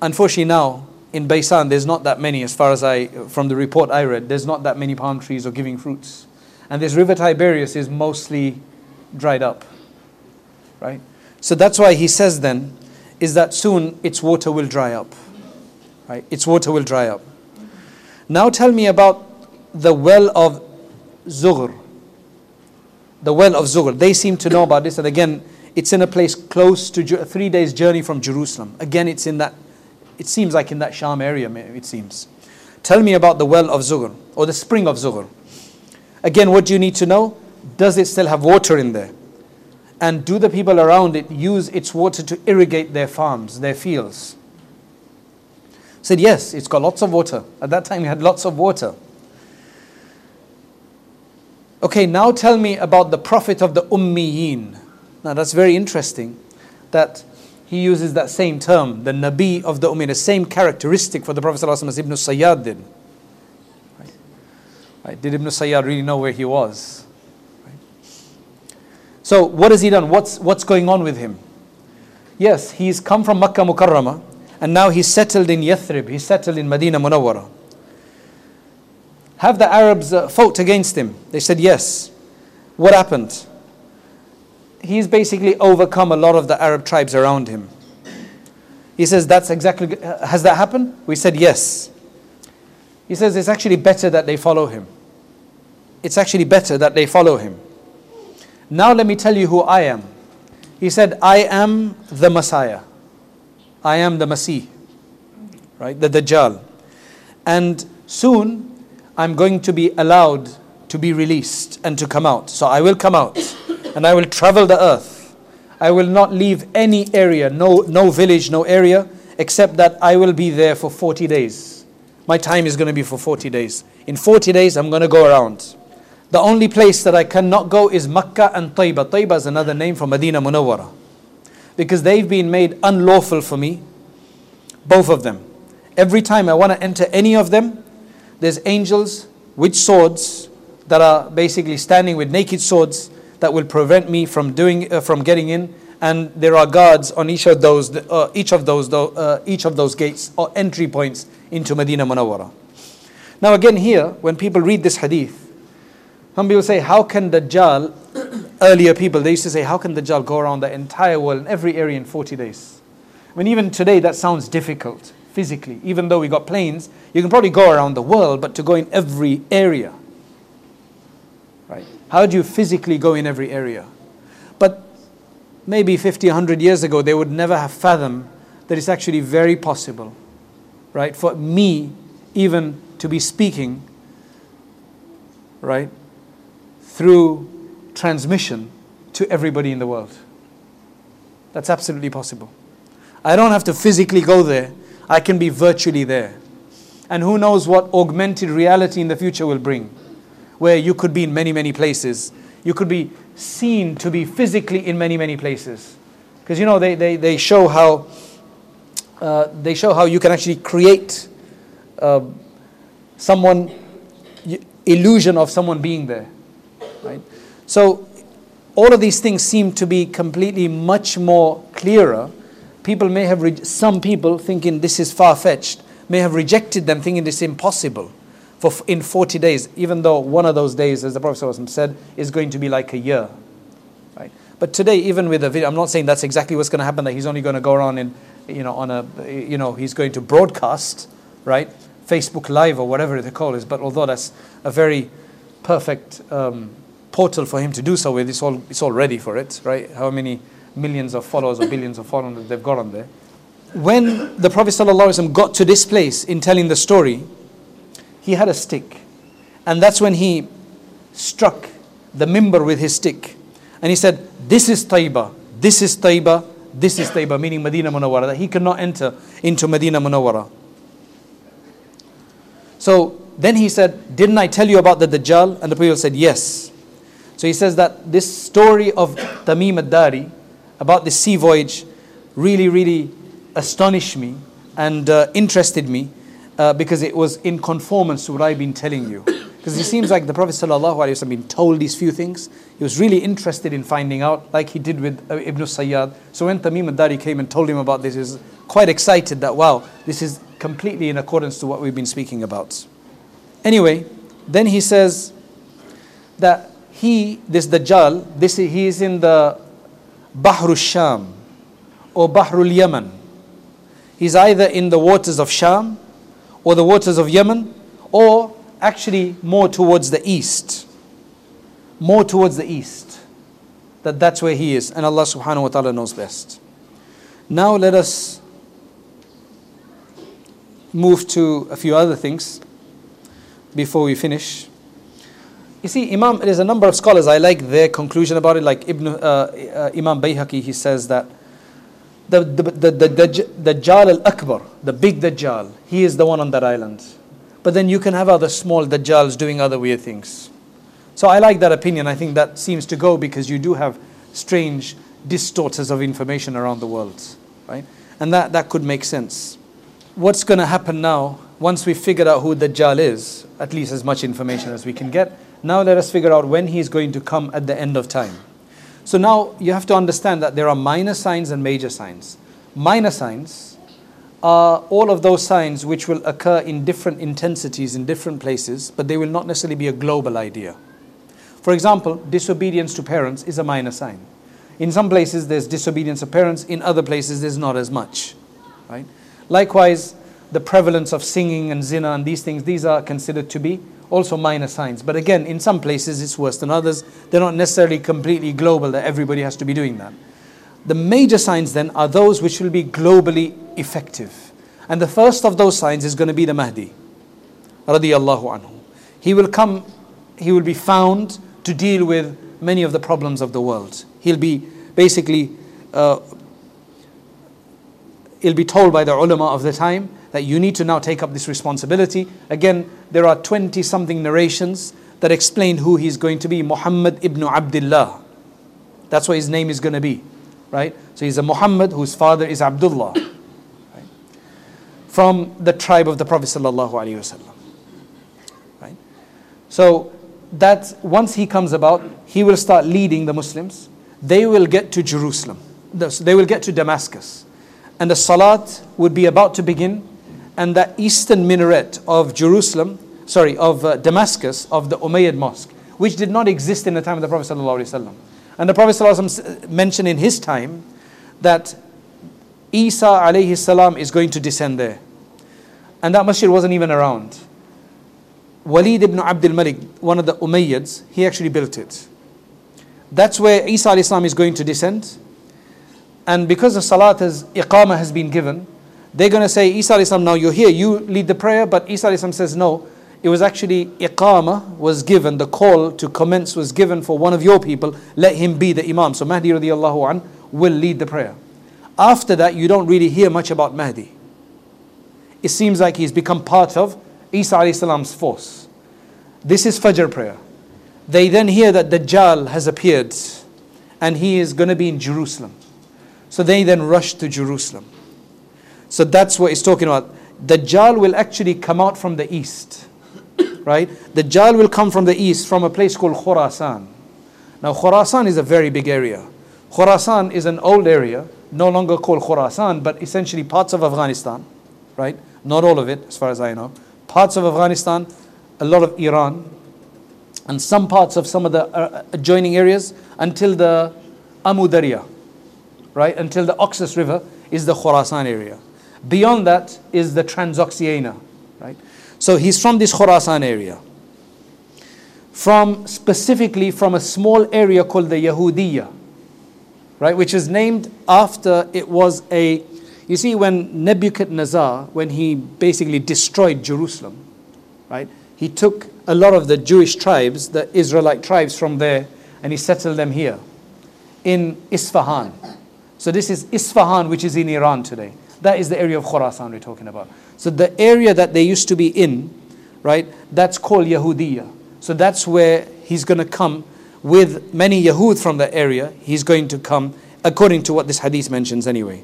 Speaker 1: Unfortunately, now in Baysan, there's not that many, as far as I, from the report I read, there's not that many palm trees or giving fruits. And this river Tiberias is mostly dried up. Right? So that's why he says then, is that soon its water will dry up right? Its water will dry up. Now tell me about the well of Zughr. the well of Zughur. They seem to know about this, and again, it's in a place close to three days' journey from Jerusalem. Again, it's in that, it seems like in that Sham area, it seems. Tell me about the well of Zughur, or the spring of Zughur. Again, what do you need to know? Does it still have water in there? And do the people around it use its water to irrigate their farms, their fields? Said, yes, it's got lots of water. At that time, it had lots of water. Okay, now tell me about the prophet of the Ummiyeen. Now that's very interesting that he uses that same term, the Nabi of the Ummi, the same characteristic for the Prophet as Ibn Sayyad did. Right. Right. Did Ibn Sayyad really know where he was? So what has he done? What's, what's going on with him? Yes, he's come from Makkah Mukarramah and now he's settled in Yathrib, he's settled in Medina Munawwara. Have the Arabs uh, fought against him? They said yes. What happened? He's basically overcome a lot of the Arab tribes around him. He says, That's exactly, uh, has that happened? We said yes. He says, It's actually better that they follow him. It's actually better that they follow him. Now let me tell you who I am. He said, I am the Messiah. I am the Masih, right? The Dajjal. And soon I'm going to be allowed to be released and to come out. So I will come out and I will travel the earth. I will not leave any area, no, no village, no area, except that I will be there for 40 days. My time is going to be for 40 days. In 40 days, I'm going to go around. The only place that I cannot go is Makkah and Taiba. Taiba is another name for Medina Munawwara. Because they've been made unlawful for me, both of them. Every time I want to enter any of them, there's angels with swords that are basically standing with naked swords that will prevent me from doing uh, from getting in and there are guards on each of those uh, each of those uh, each of those gates or entry points into Medina Munawwara now again here when people read this hadith some people say how can Dajjal earlier people they used to say how can Dajjal go around the entire world in every area in 40 days I mean even today that sounds difficult physically. Even though we got planes, you can probably go around the world, but to go in every area, right? How do you physically go in every area? But maybe 50, 100 years ago, they would never have fathomed that it's actually very possible, right? For me, even to be speaking, right, through transmission to everybody in the world. That's absolutely possible. I don't have to physically go there I can be virtually there. And who knows what augmented reality in the future will bring, where you could be in many, many places. You could be seen to be physically in many, many places. Because you know, they, they, they show how uh, they show how you can actually create uh, someone illusion of someone being there. Right? So all of these things seem to be completely much more clearer people may have, re- some people thinking this is far fetched, may have rejected them thinking this is impossible for f- in 40 days, even though one of those days, as the Prophet said, is going to be like a year. Right? But today, even with a video, I'm not saying that's exactly what's going to happen, that he's only going to go around in, you know, on a, you know, he's going to broadcast, right? Facebook Live or whatever they call it. But although that's a very perfect um, portal for him to do so with, it's all, it's all ready for it, right? How many millions of followers or billions of followers they've got on there. When the Prophet ﷺ got to this place in telling the story, he had a stick. And that's when he struck the mimbar with his stick. And he said, This is Taiba, this is Taiba, this is Taiba, meaning Medina Munawwara, that he could not enter into Medina Munawwara. So then he said, Didn't I tell you about the Dajjal? And the Prophet said, Yes. So he says that this story of Tamim ad-Dari about this sea voyage really, really astonished me and uh, interested me uh, because it was in conformance to what I've been telling you. Because it seems like the Prophet ﷺ been told these few things. He was really interested in finding out, like he did with uh, Ibn Sayyad. So when Tamim al-Dari came and told him about this, he was quite excited that, wow, this is completely in accordance to what we've been speaking about. Anyway, then he says that he, this Dajjal, this, he is in the Bahrul Sham or Bahrul Yemen. He's either in the waters of Sham or the waters of Yemen or actually more towards the east. More towards the east. that that's where he is, and Allah subhanahu wa ta'ala knows best. Now let us move to a few other things before we finish. You see, Imam, there's a number of scholars, I like their conclusion about it, like Ibn, uh, uh, Imam Bayhaqi, he says that the, the, the, the, the Dajjal al-Akbar, the big Dajjal, he is the one on that island. But then you can have other small Dajjals doing other weird things. So I like that opinion. I think that seems to go because you do have strange distorters of information around the world, right? And that, that could make sense. What's going to happen now, once we've figured out who Dajjal is, at least as much information as we can get, now let us figure out when he is going to come at the end of time. So now you have to understand that there are minor signs and major signs. Minor signs are all of those signs which will occur in different intensities in different places, but they will not necessarily be a global idea. For example, disobedience to parents is a minor sign. In some places there's disobedience of parents, in other places there's not as much. Right? Likewise, the prevalence of singing and zina and these things, these are considered to be also minor signs. But again, in some places it's worse than others. They're not necessarily completely global that everybody has to be doing that. The major signs then are those which will be globally effective. And the first of those signs is going to be the Mahdi. Radiallahu anhu. He will come, he will be found to deal with many of the problems of the world. He'll be basically, uh, he'll be told by the ulama of the time that you need to now take up this responsibility. Again, there are 20 something narrations that explain who he's going to be Muhammad ibn Abdullah. That's what his name is going to be, right? So he's a Muhammad whose father is Abdullah, right? from the tribe of the Prophet. Right? So that once he comes about, he will start leading the Muslims. They will get to Jerusalem. They will get to Damascus. And the Salat would be about to begin. And the eastern minaret of Jerusalem, sorry, of uh, Damascus, of the Umayyad Mosque, which did not exist in the time of the Prophet. ﷺ. And the Prophet ﷺ mentioned in his time that Isa alayhi salam is going to descend there. And that masjid wasn't even around. Walid ibn Abdul Malik, one of the Umayyads, he actually built it. That's where Isa al-Islam is going to descend. And because the salat has, iqamah has been given, they're going to say, Isa now you're here, you lead the prayer, but Isa says, no, it was actually iqamah was given, the call to commence was given for one of your people, let him be the imam. So Mahdi radiallahu an will lead the prayer. After that, you don't really hear much about Mahdi. It seems like he's become part of Isa salam's force. This is Fajr prayer. They then hear that Dajjal has appeared and he is going to be in Jerusalem. So they then rush to Jerusalem. So that's what he's talking about. Dajjal will actually come out from the east. Right? Dajjal will come from the east from a place called Khurasan. Now Khurasan is a very big area. Khurasan is an old area, no longer called Khurasan, but essentially parts of Afghanistan. Right? Not all of it, as far as I know parts of Afghanistan, a lot of Iran, and some parts of some of the uh, adjoining areas until the Amu Darya, right? Until the Oxus River is the Khurasan area. Beyond that is the Transoxiana, right? So he's from this Khorasan area. From specifically from a small area called the Yahudiya, right? Which is named after it was a you see, when Nebuchadnezzar, when he basically destroyed Jerusalem, right, he took a lot of the Jewish tribes, the Israelite tribes from there, and he settled them here in Isfahan. So this is Isfahan, which is in Iran today. That is the area of Khorasan we're talking about. So the area that they used to be in, right, that's called Yahudiya. So that's where he's going to come with many Yahud from that area. He's going to come according to what this hadith mentions anyway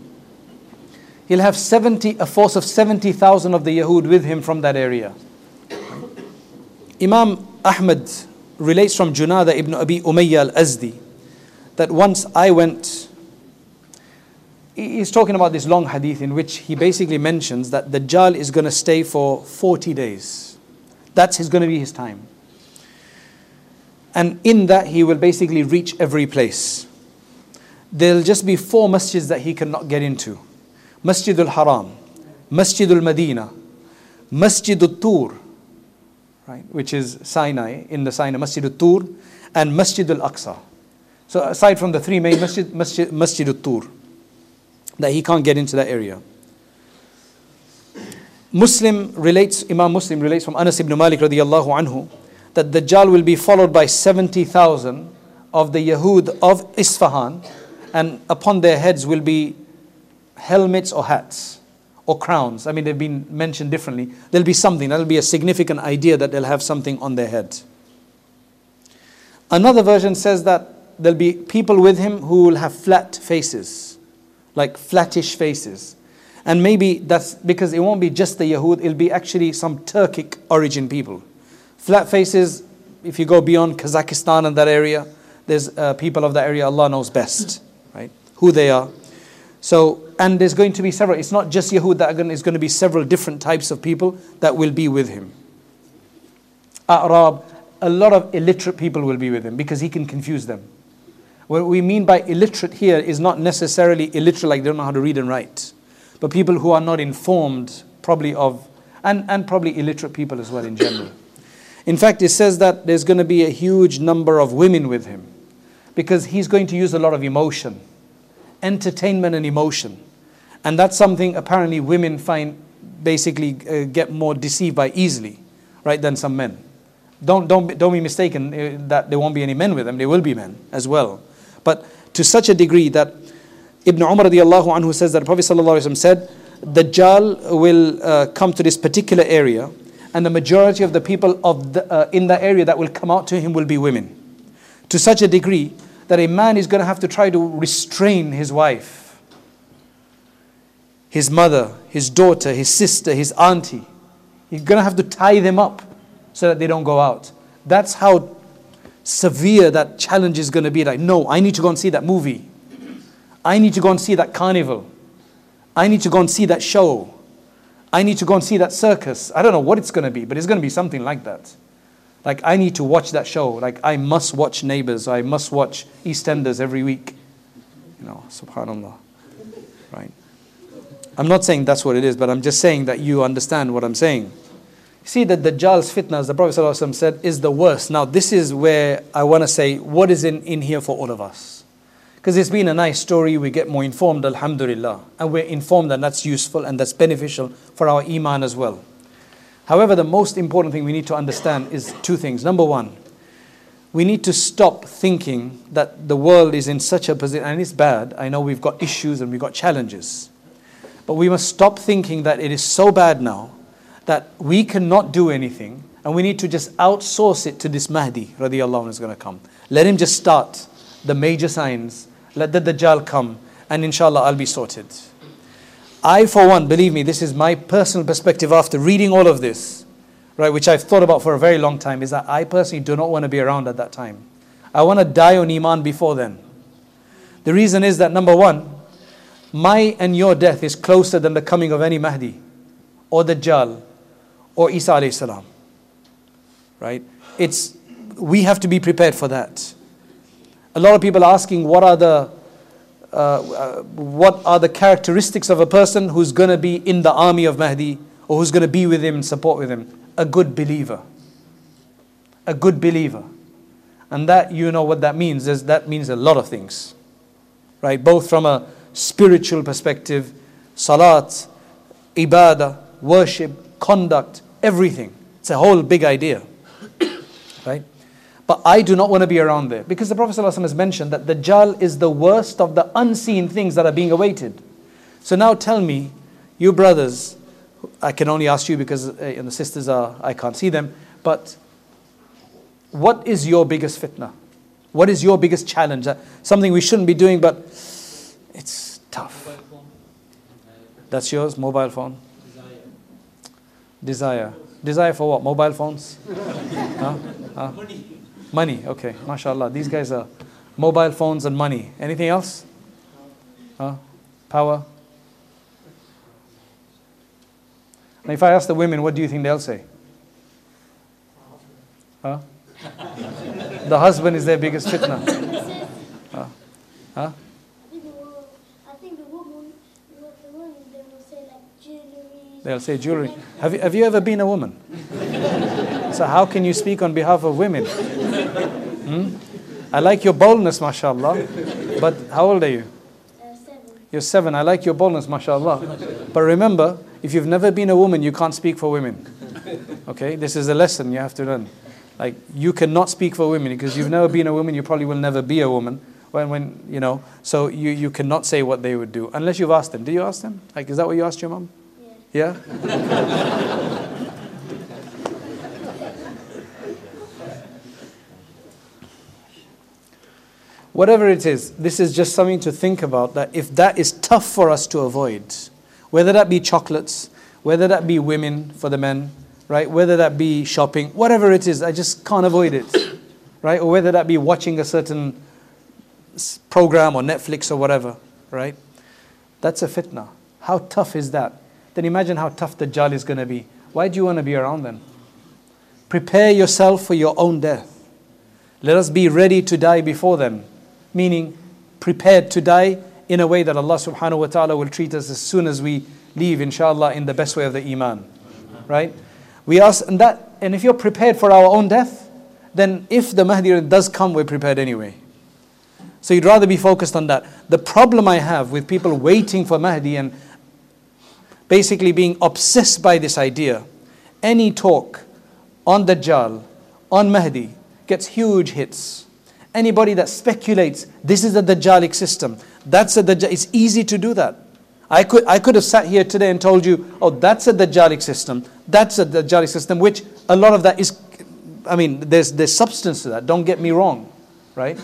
Speaker 1: he'll have 70, a force of 70,000 of the Yahud with him from that area. Imam Ahmad relates from Junada ibn Abi Umayyah al-Azdi that once I went, he's talking about this long hadith in which he basically mentions that the Dajjal is going to stay for 40 days. That's his, going to be his time. And in that he will basically reach every place. There'll just be four masjids that he cannot get into. Masjid al-Haram, Masjid al-Madinah, Masjid al-Tur, right, which is Sinai, in the Sinai, Masjid al-Tur, and Masjid al-Aqsa. So aside from the three main masjid, masjid, masjid al-Tur, that he can't get into that area. Muslim relates, Imam Muslim relates from Anas ibn Malik radiallahu anhu, that Dajjal will be followed by 70,000 of the Yahud of Isfahan, and upon their heads will be helmets or hats or crowns. I mean, they've been mentioned differently. There'll be something, that'll be a significant idea that they'll have something on their head. Another version says that there'll be people with him who will have flat faces, like flattish faces. And maybe that's because it won't be just the Yahud, it'll be actually some Turkic origin people. Flat faces, if you go beyond Kazakhstan and that area, there's uh, people of that area, Allah knows best, right? Who they are. So, and there's going to be several, it's not just Yahud that are going, it's going to be several different types of people that will be with him. Arab, a lot of illiterate people will be with him because he can confuse them. What we mean by illiterate here is not necessarily illiterate like they don't know how to read and write, but people who are not informed, probably of, and, and probably illiterate people as well in general. In fact, it says that there's going to be a huge number of women with him because he's going to use a lot of emotion, entertainment and emotion. And that's something apparently women find basically uh, get more deceived by easily, right, than some men. Don't, don't, don't be mistaken uh, that there won't be any men with them. There will be men as well. But to such a degree that Ibn Umar radiallahu anhu says that Prophet ﷺ said, Dajjal will uh, come to this particular area and the majority of the people of the, uh, in the area that will come out to him will be women. To such a degree that a man is going to have to try to restrain his wife, his mother, his daughter, his sister, his auntie. He's going to have to tie them up so that they don't go out. That's how severe that challenge is going to be. Like, no, I need to go and see that movie. I need to go and see that carnival. I need to go and see that show. I need to go and see that circus. I don't know what it's going to be, but it's going to be something like that. Like, I need to watch that show. Like, I must watch Neighbors. I must watch EastEnders every week. You know, subhanAllah. Right? I'm not saying that's what it is, but I'm just saying that you understand what I'm saying. See that the Dajjal's fitna, as the Prophet ﷺ said, is the worst. Now, this is where I want to say what is in, in here for all of us. Because it's been a nice story, we get more informed, Alhamdulillah. And we're informed and that's useful and that's beneficial for our Iman as well. However, the most important thing we need to understand is two things. Number one, we need to stop thinking that the world is in such a position, and it's bad. I know we've got issues and we've got challenges. But we must stop thinking that it is so bad now that we cannot do anything and we need to just outsource it to this Mahdi radiallahu is going to come. Let him just start the major signs. Let the Dajjal come and inshallah I'll be sorted. I for one, believe me, this is my personal perspective after reading all of this, right, which I've thought about for a very long time, is that I personally do not want to be around at that time. I want to die on Iman before then. The reason is that number one, my and your death is closer than the coming of any Mahdi or Dajjal or Isa alayhi salam. Right? It's we have to be prepared for that. A lot of people are asking what are the uh, uh, what are the characteristics of a person who's going to be in the army of Mahdi or who's going to be with him and support with him? A good believer. A good believer. And that, you know what that means, is that means a lot of things. Right? Both from a spiritual perspective, salat, ibadah, worship, conduct, everything. It's a whole big idea. right? But I do not want to be around there because the Prophet ﷺ has mentioned that Dajjal is the worst of the unseen things that are being awaited. So now tell me, you brothers, I can only ask you because uh, the sisters are, I can't see them, but what is your biggest fitna? What is your biggest challenge? Uh, something we shouldn't be doing, but it's tough. That's yours, mobile phone? Desire. Desire for what? Mobile phones? huh? Huh? Money. Money, okay. MashaAllah. These guys are mobile phones and money. Anything else? Huh? Power? Now, if I ask the women, what do you think they'll say? Huh? the husband is their biggest fitna. Huh? Huh? They'll say jewelry. Have you, have you ever been a woman? so, how can you speak on behalf of women? Hmm? I like your boldness, mashallah. But how old are you?
Speaker 2: Uh, seven.
Speaker 1: You're seven. I like your boldness, mashallah. But remember, if you've never been a woman, you can't speak for women. Okay? This is a lesson you have to learn. Like, you cannot speak for women because you've never been a woman, you probably will never be a woman. When, when you know, so you, you cannot say what they would do unless you've asked them. Did you ask them? Like, is that what you asked your mom?
Speaker 2: Yeah.
Speaker 1: Whatever it is, this is just something to think about that if that is tough for us to avoid, whether that be chocolates, whether that be women for the men, right? Whether that be shopping, whatever it is, I just can't avoid it, right? Or whether that be watching a certain program or Netflix or whatever, right? That's a fitna. How tough is that? Then imagine how tough the Dajjal is going to be. Why do you want to be around them? Prepare yourself for your own death. Let us be ready to die before them, Meaning, prepared to die in a way that Allah subhanahu wa ta'ala will treat us as soon as we leave, inshallah, in the best way of the Iman. Right? We ask, and that, and if you're prepared for our own death, then if the Mahdi does come, we're prepared anyway. So you'd rather be focused on that. The problem I have with people waiting for Mahdi and basically being obsessed by this idea, any talk on Dajjal, on Mahdi, gets huge hits. Anybody that speculates this is a Dajjalic system, that's a Dajjal, it's easy to do that. I could, I could have sat here today and told you, oh, that's a Dajjalic system, that's a Dajjalic system, which a lot of that is, I mean, there's, there's substance to that, don't get me wrong, right?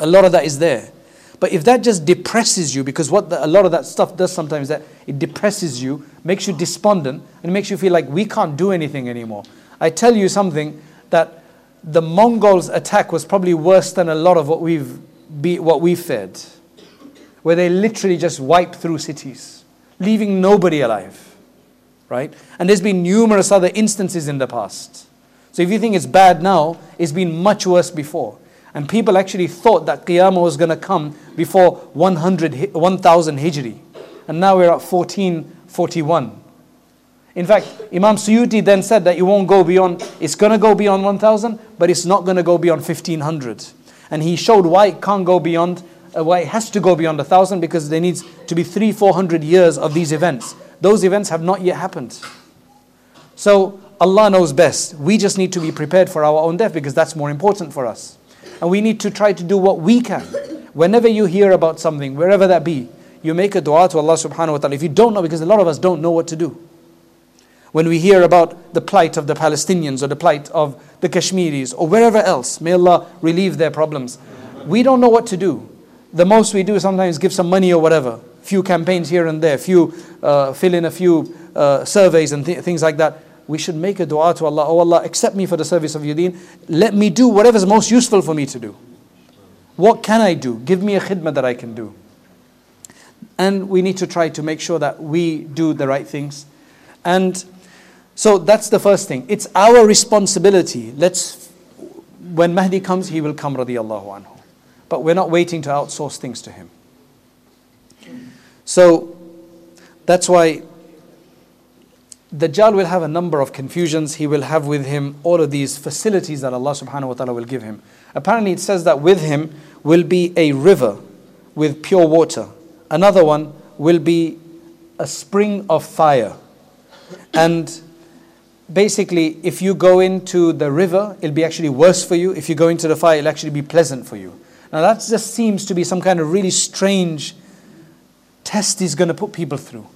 Speaker 1: A lot of that is there. But if that just depresses you, because what the, a lot of that stuff does sometimes, that it depresses you, makes you despondent, and makes you feel like we can't do anything anymore. I tell you something that the Mongols' attack was probably worse than a lot of what we've be, what we fed, where they literally just wipe through cities, leaving nobody alive, right? And there's been numerous other instances in the past. So if you think it's bad now, it's been much worse before. And people actually thought that Qiyamah was going to come before 100, 1000 Hijri. And now we're at 1441. In fact, Imam Suyuti then said that it won't go beyond, it's going to go beyond 1000, but it's not going to go beyond 1500. And he showed why it can't go beyond, uh, why it has to go beyond 1000 because there needs to be three, 400 years of these events. Those events have not yet happened. So Allah knows best. We just need to be prepared for our own death because that's more important for us. And we need to try to do what we can. Whenever you hear about something, wherever that be, you make a dua to Allah subhanahu wa ta'ala. If you don't know, because a lot of us don't know what to do. When we hear about the plight of the Palestinians or the plight of the Kashmiris or wherever else, may Allah relieve their problems. We don't know what to do. The most we do sometimes give some money or whatever, few campaigns here and there, few uh, fill in a few uh, surveys and th- things like that. We should make a dua to Allah. Oh Allah, accept me for the service of your deen. Let me do whatever is most useful for me to do. What can I do? Give me a khidmah that I can do. And we need to try to make sure that we do the right things. And so that's the first thing. It's our responsibility. Let's, when Mahdi comes, he will come, radiallahu anhu. But we're not waiting to outsource things to him. So that's why Dajjal will have a number of confusions. He will have with him all of these facilities that Allah subhanahu wa ta'ala will give him. Apparently, it says that with him will be a river with pure water. Another one will be a spring of fire. And basically, if you go into the river, it'll be actually worse for you. If you go into the fire, it'll actually be pleasant for you. Now, that just seems to be some kind of really strange test he's going to put people through.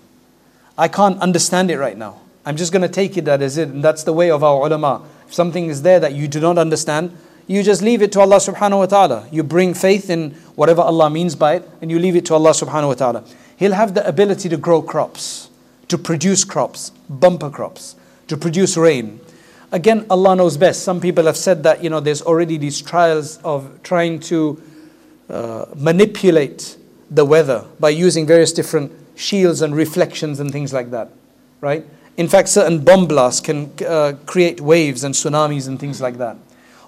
Speaker 1: I can't understand it right now. I'm just going to take it that is it. And that's the way of our ulama. If something is there that you do not understand, you just leave it to Allah subhanahu wa ta'ala. You bring faith in whatever Allah means by it, and you leave it to Allah subhanahu wa ta'ala. He'll have the ability to grow crops, to produce crops, bumper crops, to produce rain. Again, Allah knows best. Some people have said that you know there's already these trials of trying to uh, manipulate the weather by using various different shields and reflections and things like that, right? In fact, certain bomb blasts can uh, create waves and tsunamis and things like that.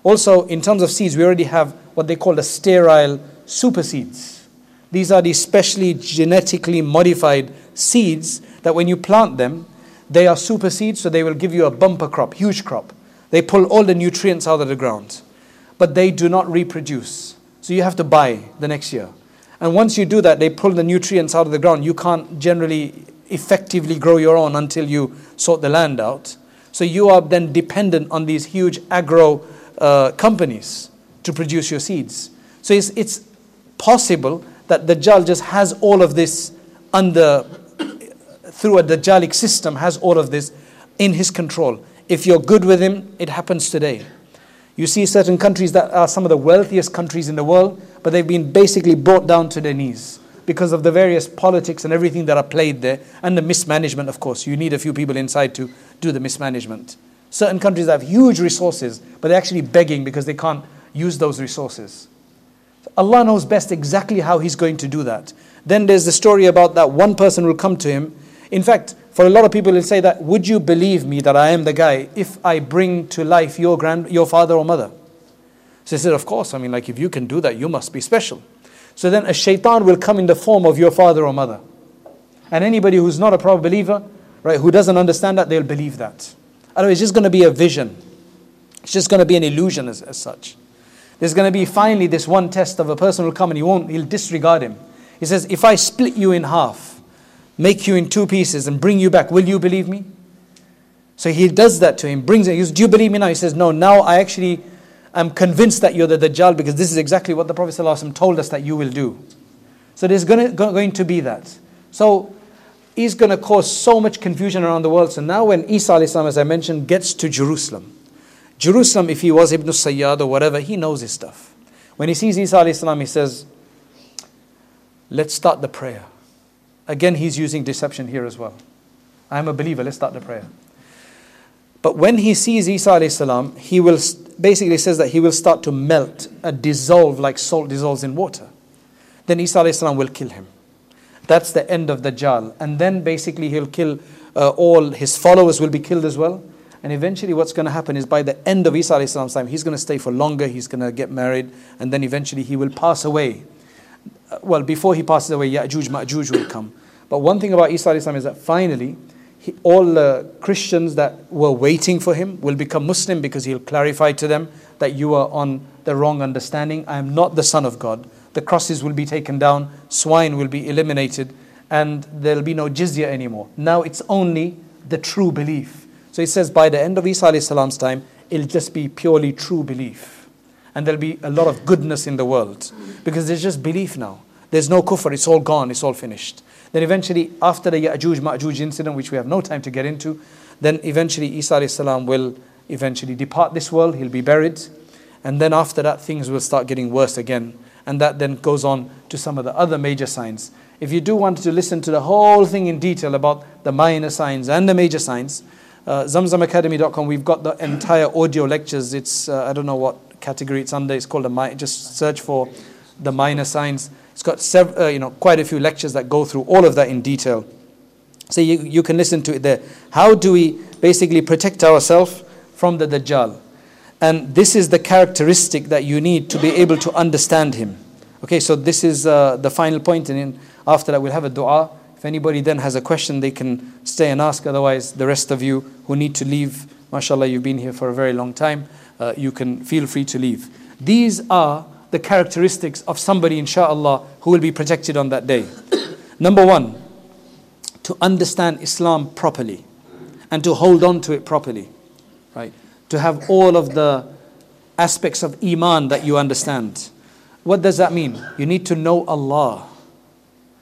Speaker 1: Also, in terms of seeds, we already have what they call the sterile super seeds. These are these specially genetically modified seeds that when you plant them, they are super seeds, so they will give you a bumper crop, huge crop. They pull all the nutrients out of the ground. but they do not reproduce. So you have to buy the next year. And once you do that, they pull the nutrients out of the ground. You can't generally effectively grow your own until you sort the land out. So you are then dependent on these huge agro uh, companies to produce your seeds. So it's, it's possible that the Dajjal just has all of this under, through a Dajjalic system, has all of this in his control. If you're good with him, it happens today. You see certain countries that are some of the wealthiest countries in the world, but they've been basically brought down to their knees because of the various politics and everything that are played there, and the mismanagement, of course. You need a few people inside to do the mismanagement. Certain countries have huge resources, but they're actually begging because they can't use those resources. Allah knows best exactly how He's going to do that. Then there's the story about that one person will come to Him. In fact, for a lot of people, will say that, Would you believe me that I am the guy if I bring to life your, grand, your father or mother? So he said, Of course. I mean, like, if you can do that, you must be special. So then a shaitan will come in the form of your father or mother. And anybody who's not a proper believer, right, who doesn't understand that, they'll believe that. Otherwise, it's just going to be a vision. It's just going to be an illusion as, as such. There's going to be finally this one test of a person will come and he won't, he'll disregard him. He says, If I split you in half, make you in two pieces, and bring you back, will you believe me? So he does that to him, brings it. He says, Do you believe me now? He says, No, now I actually am convinced that you're the Dajjal because this is exactly what the Prophet ﷺ told us that you will do. So there's going to, going to be that. So he's going to cause so much confusion around the world. So now when Isa, as I mentioned, gets to Jerusalem, Jerusalem, if he was Ibn Sayyad or whatever, he knows his stuff. When he sees Isa he says, Let's start the prayer. Again, he's using deception here as well. I am a believer, let's start the prayer. But when he sees Isa salam, he will basically says that he will start to melt, and dissolve like salt dissolves in water. Then Isa salam will kill him. That's the end of Dajjal. And then basically he'll kill uh, all his followers will be killed as well. And eventually, what's going to happen is by the end of Isa salam's time, he's going to stay for longer, he's going to get married, and then eventually he will pass away. Uh, well, before he passes away, Ya'juj, Ma'juj will come. But one thing about Isa salam is that finally, he, all the Christians that were waiting for him will become Muslim because he'll clarify to them that you are on the wrong understanding. I am not the Son of God. The crosses will be taken down, swine will be eliminated, and there'll be no jizya anymore. Now it's only the true belief. So he says by the end of Isa salam's time, it'll just be purely true belief. And there'll be a lot of goodness in the world because there's just belief now. There's no kufr, it's all gone, it's all finished. Then eventually, after the Ya'juj Ma'juj incident, which we have no time to get into, then eventually Isa salam will eventually depart this world, he'll be buried. And then after that, things will start getting worse again. And that then goes on to some of the other major signs. If you do want to listen to the whole thing in detail about the minor signs and the major signs, uh, zamzamacademy.com, we've got the entire audio lectures. It's, uh, I don't know what category it's under. It's called a, mi- just search for the minor signs. It's got sev- uh, you know, quite a few lectures that go through all of that in detail. So you, you can listen to it there. How do we basically protect ourselves from the Dajjal? And this is the characteristic that you need to be able to understand him. Okay, so this is uh, the final point, and after that, we'll have a dua. If anybody then has a question, they can stay and ask. Otherwise, the rest of you who need to leave, mashallah, you've been here for a very long time, uh, you can feel free to leave. These are the characteristics of somebody, inshallah, who will be protected on that day. Number one, to understand Islam properly and to hold on to it properly, right? To have all of the aspects of Iman that you understand. What does that mean? You need to know Allah.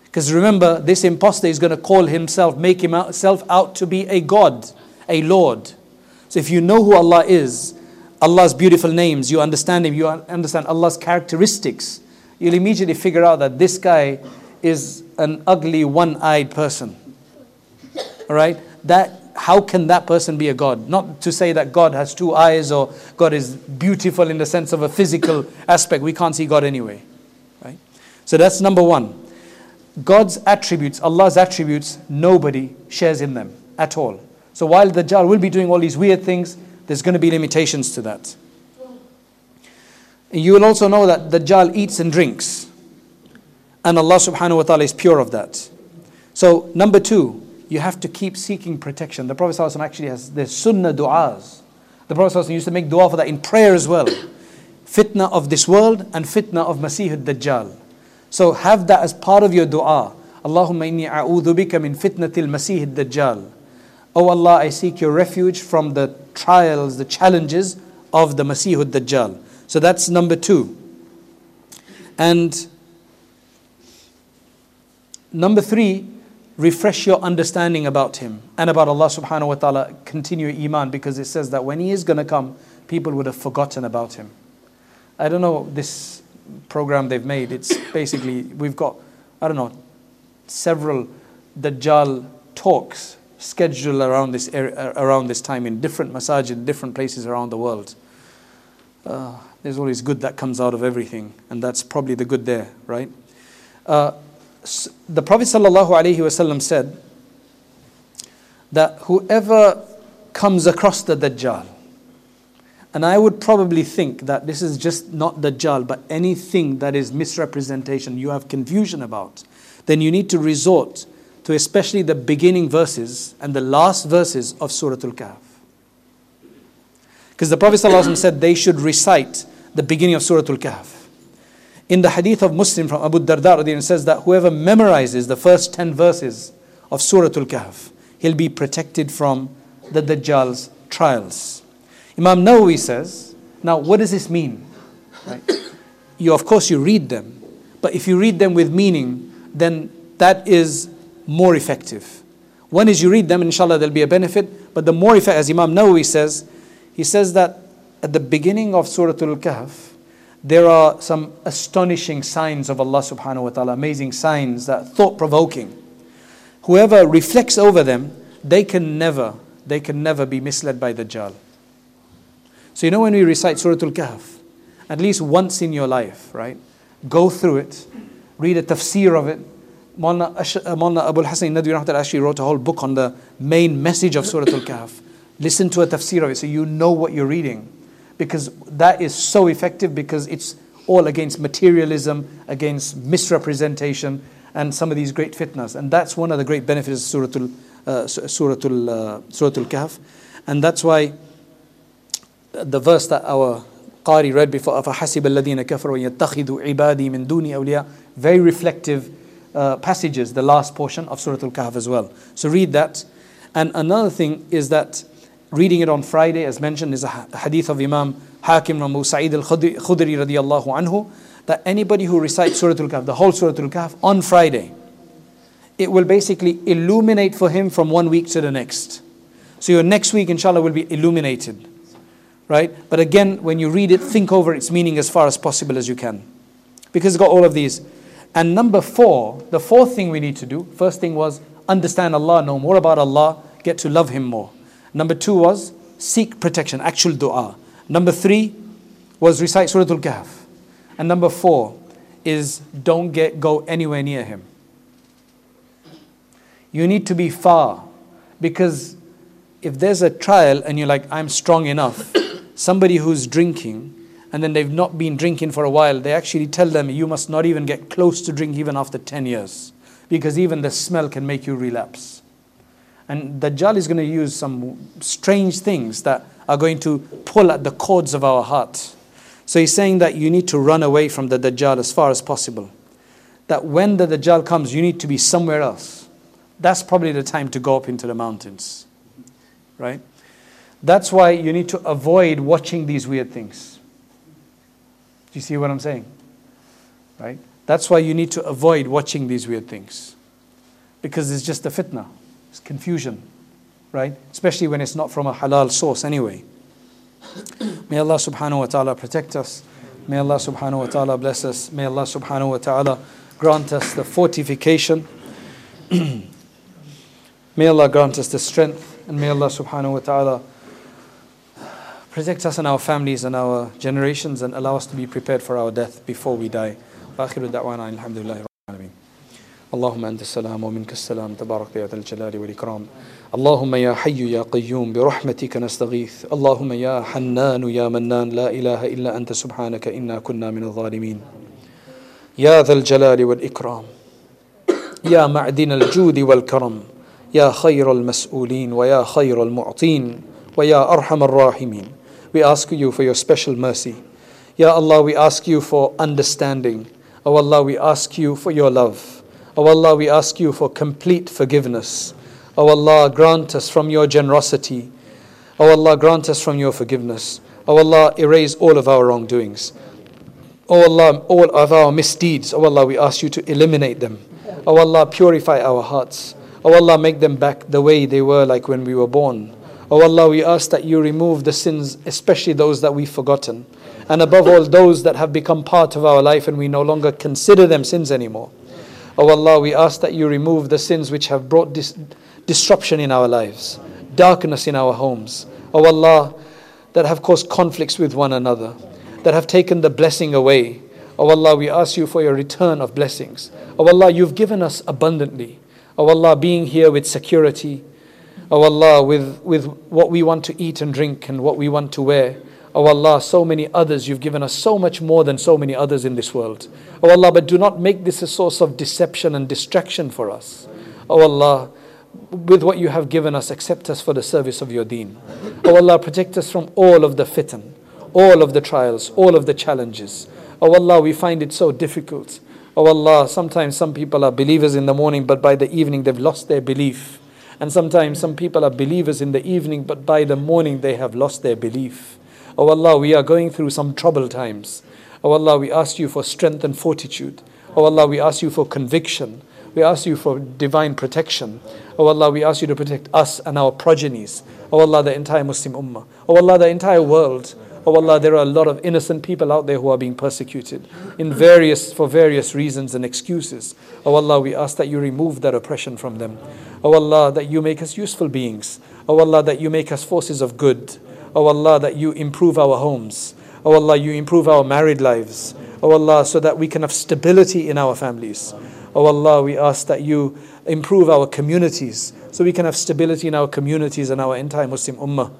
Speaker 1: Because remember, this impostor is going to call himself, make himself out to be a God, a Lord. So if you know who Allah is, Allah's beautiful names, you understand Him, you understand Allah's characteristics, you'll immediately figure out that this guy is an ugly, one eyed person. All right? That, how can that person be a God? Not to say that God has two eyes or God is beautiful in the sense of a physical aspect. We can't see God anyway. Right? So that's number one. God's attributes, Allah's attributes, nobody shares in them at all. So while the Dajjal will be doing all these weird things, there's going to be limitations to that. You will also know that Dajjal eats and drinks. And Allah subhanahu wa ta'ala is pure of that. So, number two, you have to keep seeking protection. The Prophet actually has the sunnah du'as. The Prophet used to make dua for that in prayer as well. fitna of this world and fitna of Masih al-Dajjal. So have that as part of your dua. Allahumma inni a'udhu bika min fitnatil Masih al-Dajjal. Oh Allah, I seek your refuge from the trials, the challenges of the Masih al-Dajjal. So that's number two. And number three, refresh your understanding about him and about Allah subhanahu wa ta'ala. Continue iman because it says that when he is going to come, people would have forgotten about him. I don't know this program they've made. It's basically, we've got, I don't know, several Dajjal talks scheduled around this, area, around this time in different masajid, different places around the world. Uh, there's always good that comes out of everything, and that's probably the good there, right? Uh, the Prophet ﷺ said that whoever comes across the Dajjal, and I would probably think that this is just not Dajjal, but anything that is misrepresentation, you have confusion about, then you need to resort to especially the beginning verses and the last verses of Surah Al Kahf. Because the Prophet ﷺ said they should recite the beginning of Surah Al Kahf. In the hadith of Muslim from Abu Darda, it says that whoever memorizes the first 10 verses of Surah Al Kahf, he'll be protected from the Dajjal's trials. Imam Nawawi says, now what does this mean? Right? You, of course, you read them, but if you read them with meaning, then that is more effective. One is you read them, inshallah, there'll be a benefit, but the more effective, as Imam Nawawi says, he says that at the beginning of Surah Al Kahf, there are some astonishing signs of Allah subhanahu wa ta'ala, amazing signs that thought provoking. Whoever reflects over them, they can never, they can never be misled by Dajjal. So, you know, when we recite Surah Al Kahf, at least once in your life, right? Go through it, read a tafsir of it. Mullah, uh, Abu Hassan Nadwi actually wrote a whole book on the main message of Surah Al Kahf. Listen to a tafsir of it so you know what you're reading. Because that is so effective because it's all against materialism, against misrepresentation, and some of these great fitnas. And that's one of the great benefits of Surah Al, uh, Surah Al, uh, Surah Al Kahf. And that's why the verse that our Qari read before, أَفَحَسِبَ الَّذِينَ كَفَرُوا يَتَّخِذُوا عِبَادِي مِن دُونِ أَوْلِيَاءَ Very reflective uh, passages, the last portion of Surah Al-Kahf as well. So read that. And another thing is that reading it on Friday, as mentioned, is a hadith of Imam Hakim Abu Sa'id al-Khudri radiallahu anhu, that anybody who recites Surah Al-Kahf, the whole Surah Al-Kahf, on Friday, it will basically illuminate for him from one week to the next. So your next week, inshallah, will be illuminated right? But again, when you read it, think over its meaning as far as possible as you can. Because it's got all of these. And number four, the fourth thing we need to do, first thing was understand Allah, know more about Allah, get to love Him more. Number two was seek protection, actual dua. Number three was recite Surah Al Kahf. And number four is don't get go anywhere near him. You need to be far because if there's a trial and you're like, I'm strong enough, somebody who's drinking and then they've not been drinking for a while, they actually tell them you must not even get close to drink even after 10 years because even the smell can make you relapse. And Dajjal is going to use some strange things that are going to pull at the cords of our heart. So he's saying that you need to run away from the Dajjal as far as possible. That when the Dajjal comes, you need to be somewhere else. That's probably the time to go up into the mountains. Right? That's why you need to avoid watching these weird things. You see what I'm saying? Right? That's why you need to avoid watching these weird things. Because it's just a fitna, it's confusion, right? Especially when it's not from a halal source anyway. May Allah subhanahu wa ta'ala protect us. May Allah subhanahu wa ta'ala bless us. May Allah subhanahu wa ta'ala grant us the fortification. may Allah grant us the strength. And may Allah subhanahu wa ta'ala Protect us and our families and our generations and allow us to be prepared for our death before we die. وآخر دعوانا الحمد لله رب العالمين. اللهم أنت السلام ومنك السلام تبارك يا ذا الجلال والإكرام اللهم يا حي يا قيوم برحمتك نستغيث اللهم يا حنان يا منان لا إله إلا أنت سبحانك إنا كنا من الظالمين يا ذا الجلال والإكرام يا معدن الجود والكرم يا خير المسؤولين ويا خير المعطين ويا أرحم الراحمين we ask you for your special mercy, Ya Allah, we ask you for understanding. O oh Allah, we ask you for your love. O oh Allah, we ask you for complete forgiveness. O oh Allah, grant us from your generosity. O Allah, grant us from your forgiveness. O Allah, erase all of our wrongdoings. O Allah, all of our misdeeds, O Allah, we ask you to eliminate them. O Allah, purify our hearts. O Allah, make them back the way they were like when we were born. O Allah, we ask that you remove the sins, especially those that we've forgotten. And above all, those that have become part of our life and we no longer consider them sins anymore. O Allah, we ask that you remove the sins which have brought dis- disruption in our lives, darkness in our homes. O Allah, that have caused conflicts with one another that have taken the blessing away. Oh Allah, we ask you for your return of blessings. Oh Allah, you've given us abundantly. Oh Allah, being here with security. Oh Allah, with, with what we want to eat and drink and what we want to wear. Oh Allah, so many others, you've given us so much more than so many others in this world. Oh Allah, but do not make this a source of deception and distraction for us. Oh Allah, with what you have given us, accept us for the service of your deen. Oh Allah, protect us from all of the fitan all of the trials, all of the challenges. Oh Allah, we find it so difficult. Oh Allah, sometimes some people are believers in the morning, but by the evening they've lost their belief. And sometimes some people are believers in the evening, but by the morning they have lost their belief. Oh Allah, we are going through some troubled times. Oh Allah, we ask you for strength and fortitude. Oh Allah, we ask you for conviction. We ask you for divine protection. Oh Allah, we ask you to protect us and our progenies. Oh Allah, the entire Muslim Ummah. Oh Allah, the entire world. Oh Allah, there are a lot of innocent people out there who are being persecuted in various, for various reasons and excuses. Oh Allah, we ask that you remove that oppression from them. Oh Allah, that you make us useful beings. Oh Allah, that you make us forces of good. Oh Allah, that you improve our homes. Oh Allah, you improve our married lives. Oh Allah, so that we can have stability in our families. Oh Allah, we ask that you improve our communities so we can have stability in our communities and our entire Muslim Ummah.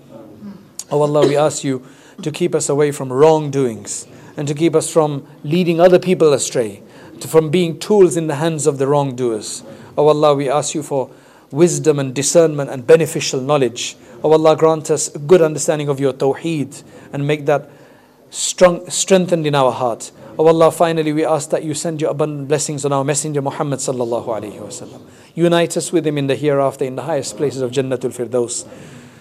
Speaker 1: Oh Allah, we ask you to keep us away from wrongdoings and to keep us from leading other people astray, from being tools in the hands of the wrongdoers. Oh Allah, we ask you for wisdom and discernment and beneficial knowledge. Oh Allah, grant us a good understanding of your tawheed and make that strong, strengthened in our heart. Oh Allah, finally we ask that you send your abundant blessings on our Messenger Muhammad sallallahu alaihi wasallam. Unite us with him in the hereafter in the highest places of Jannatul Firdaus.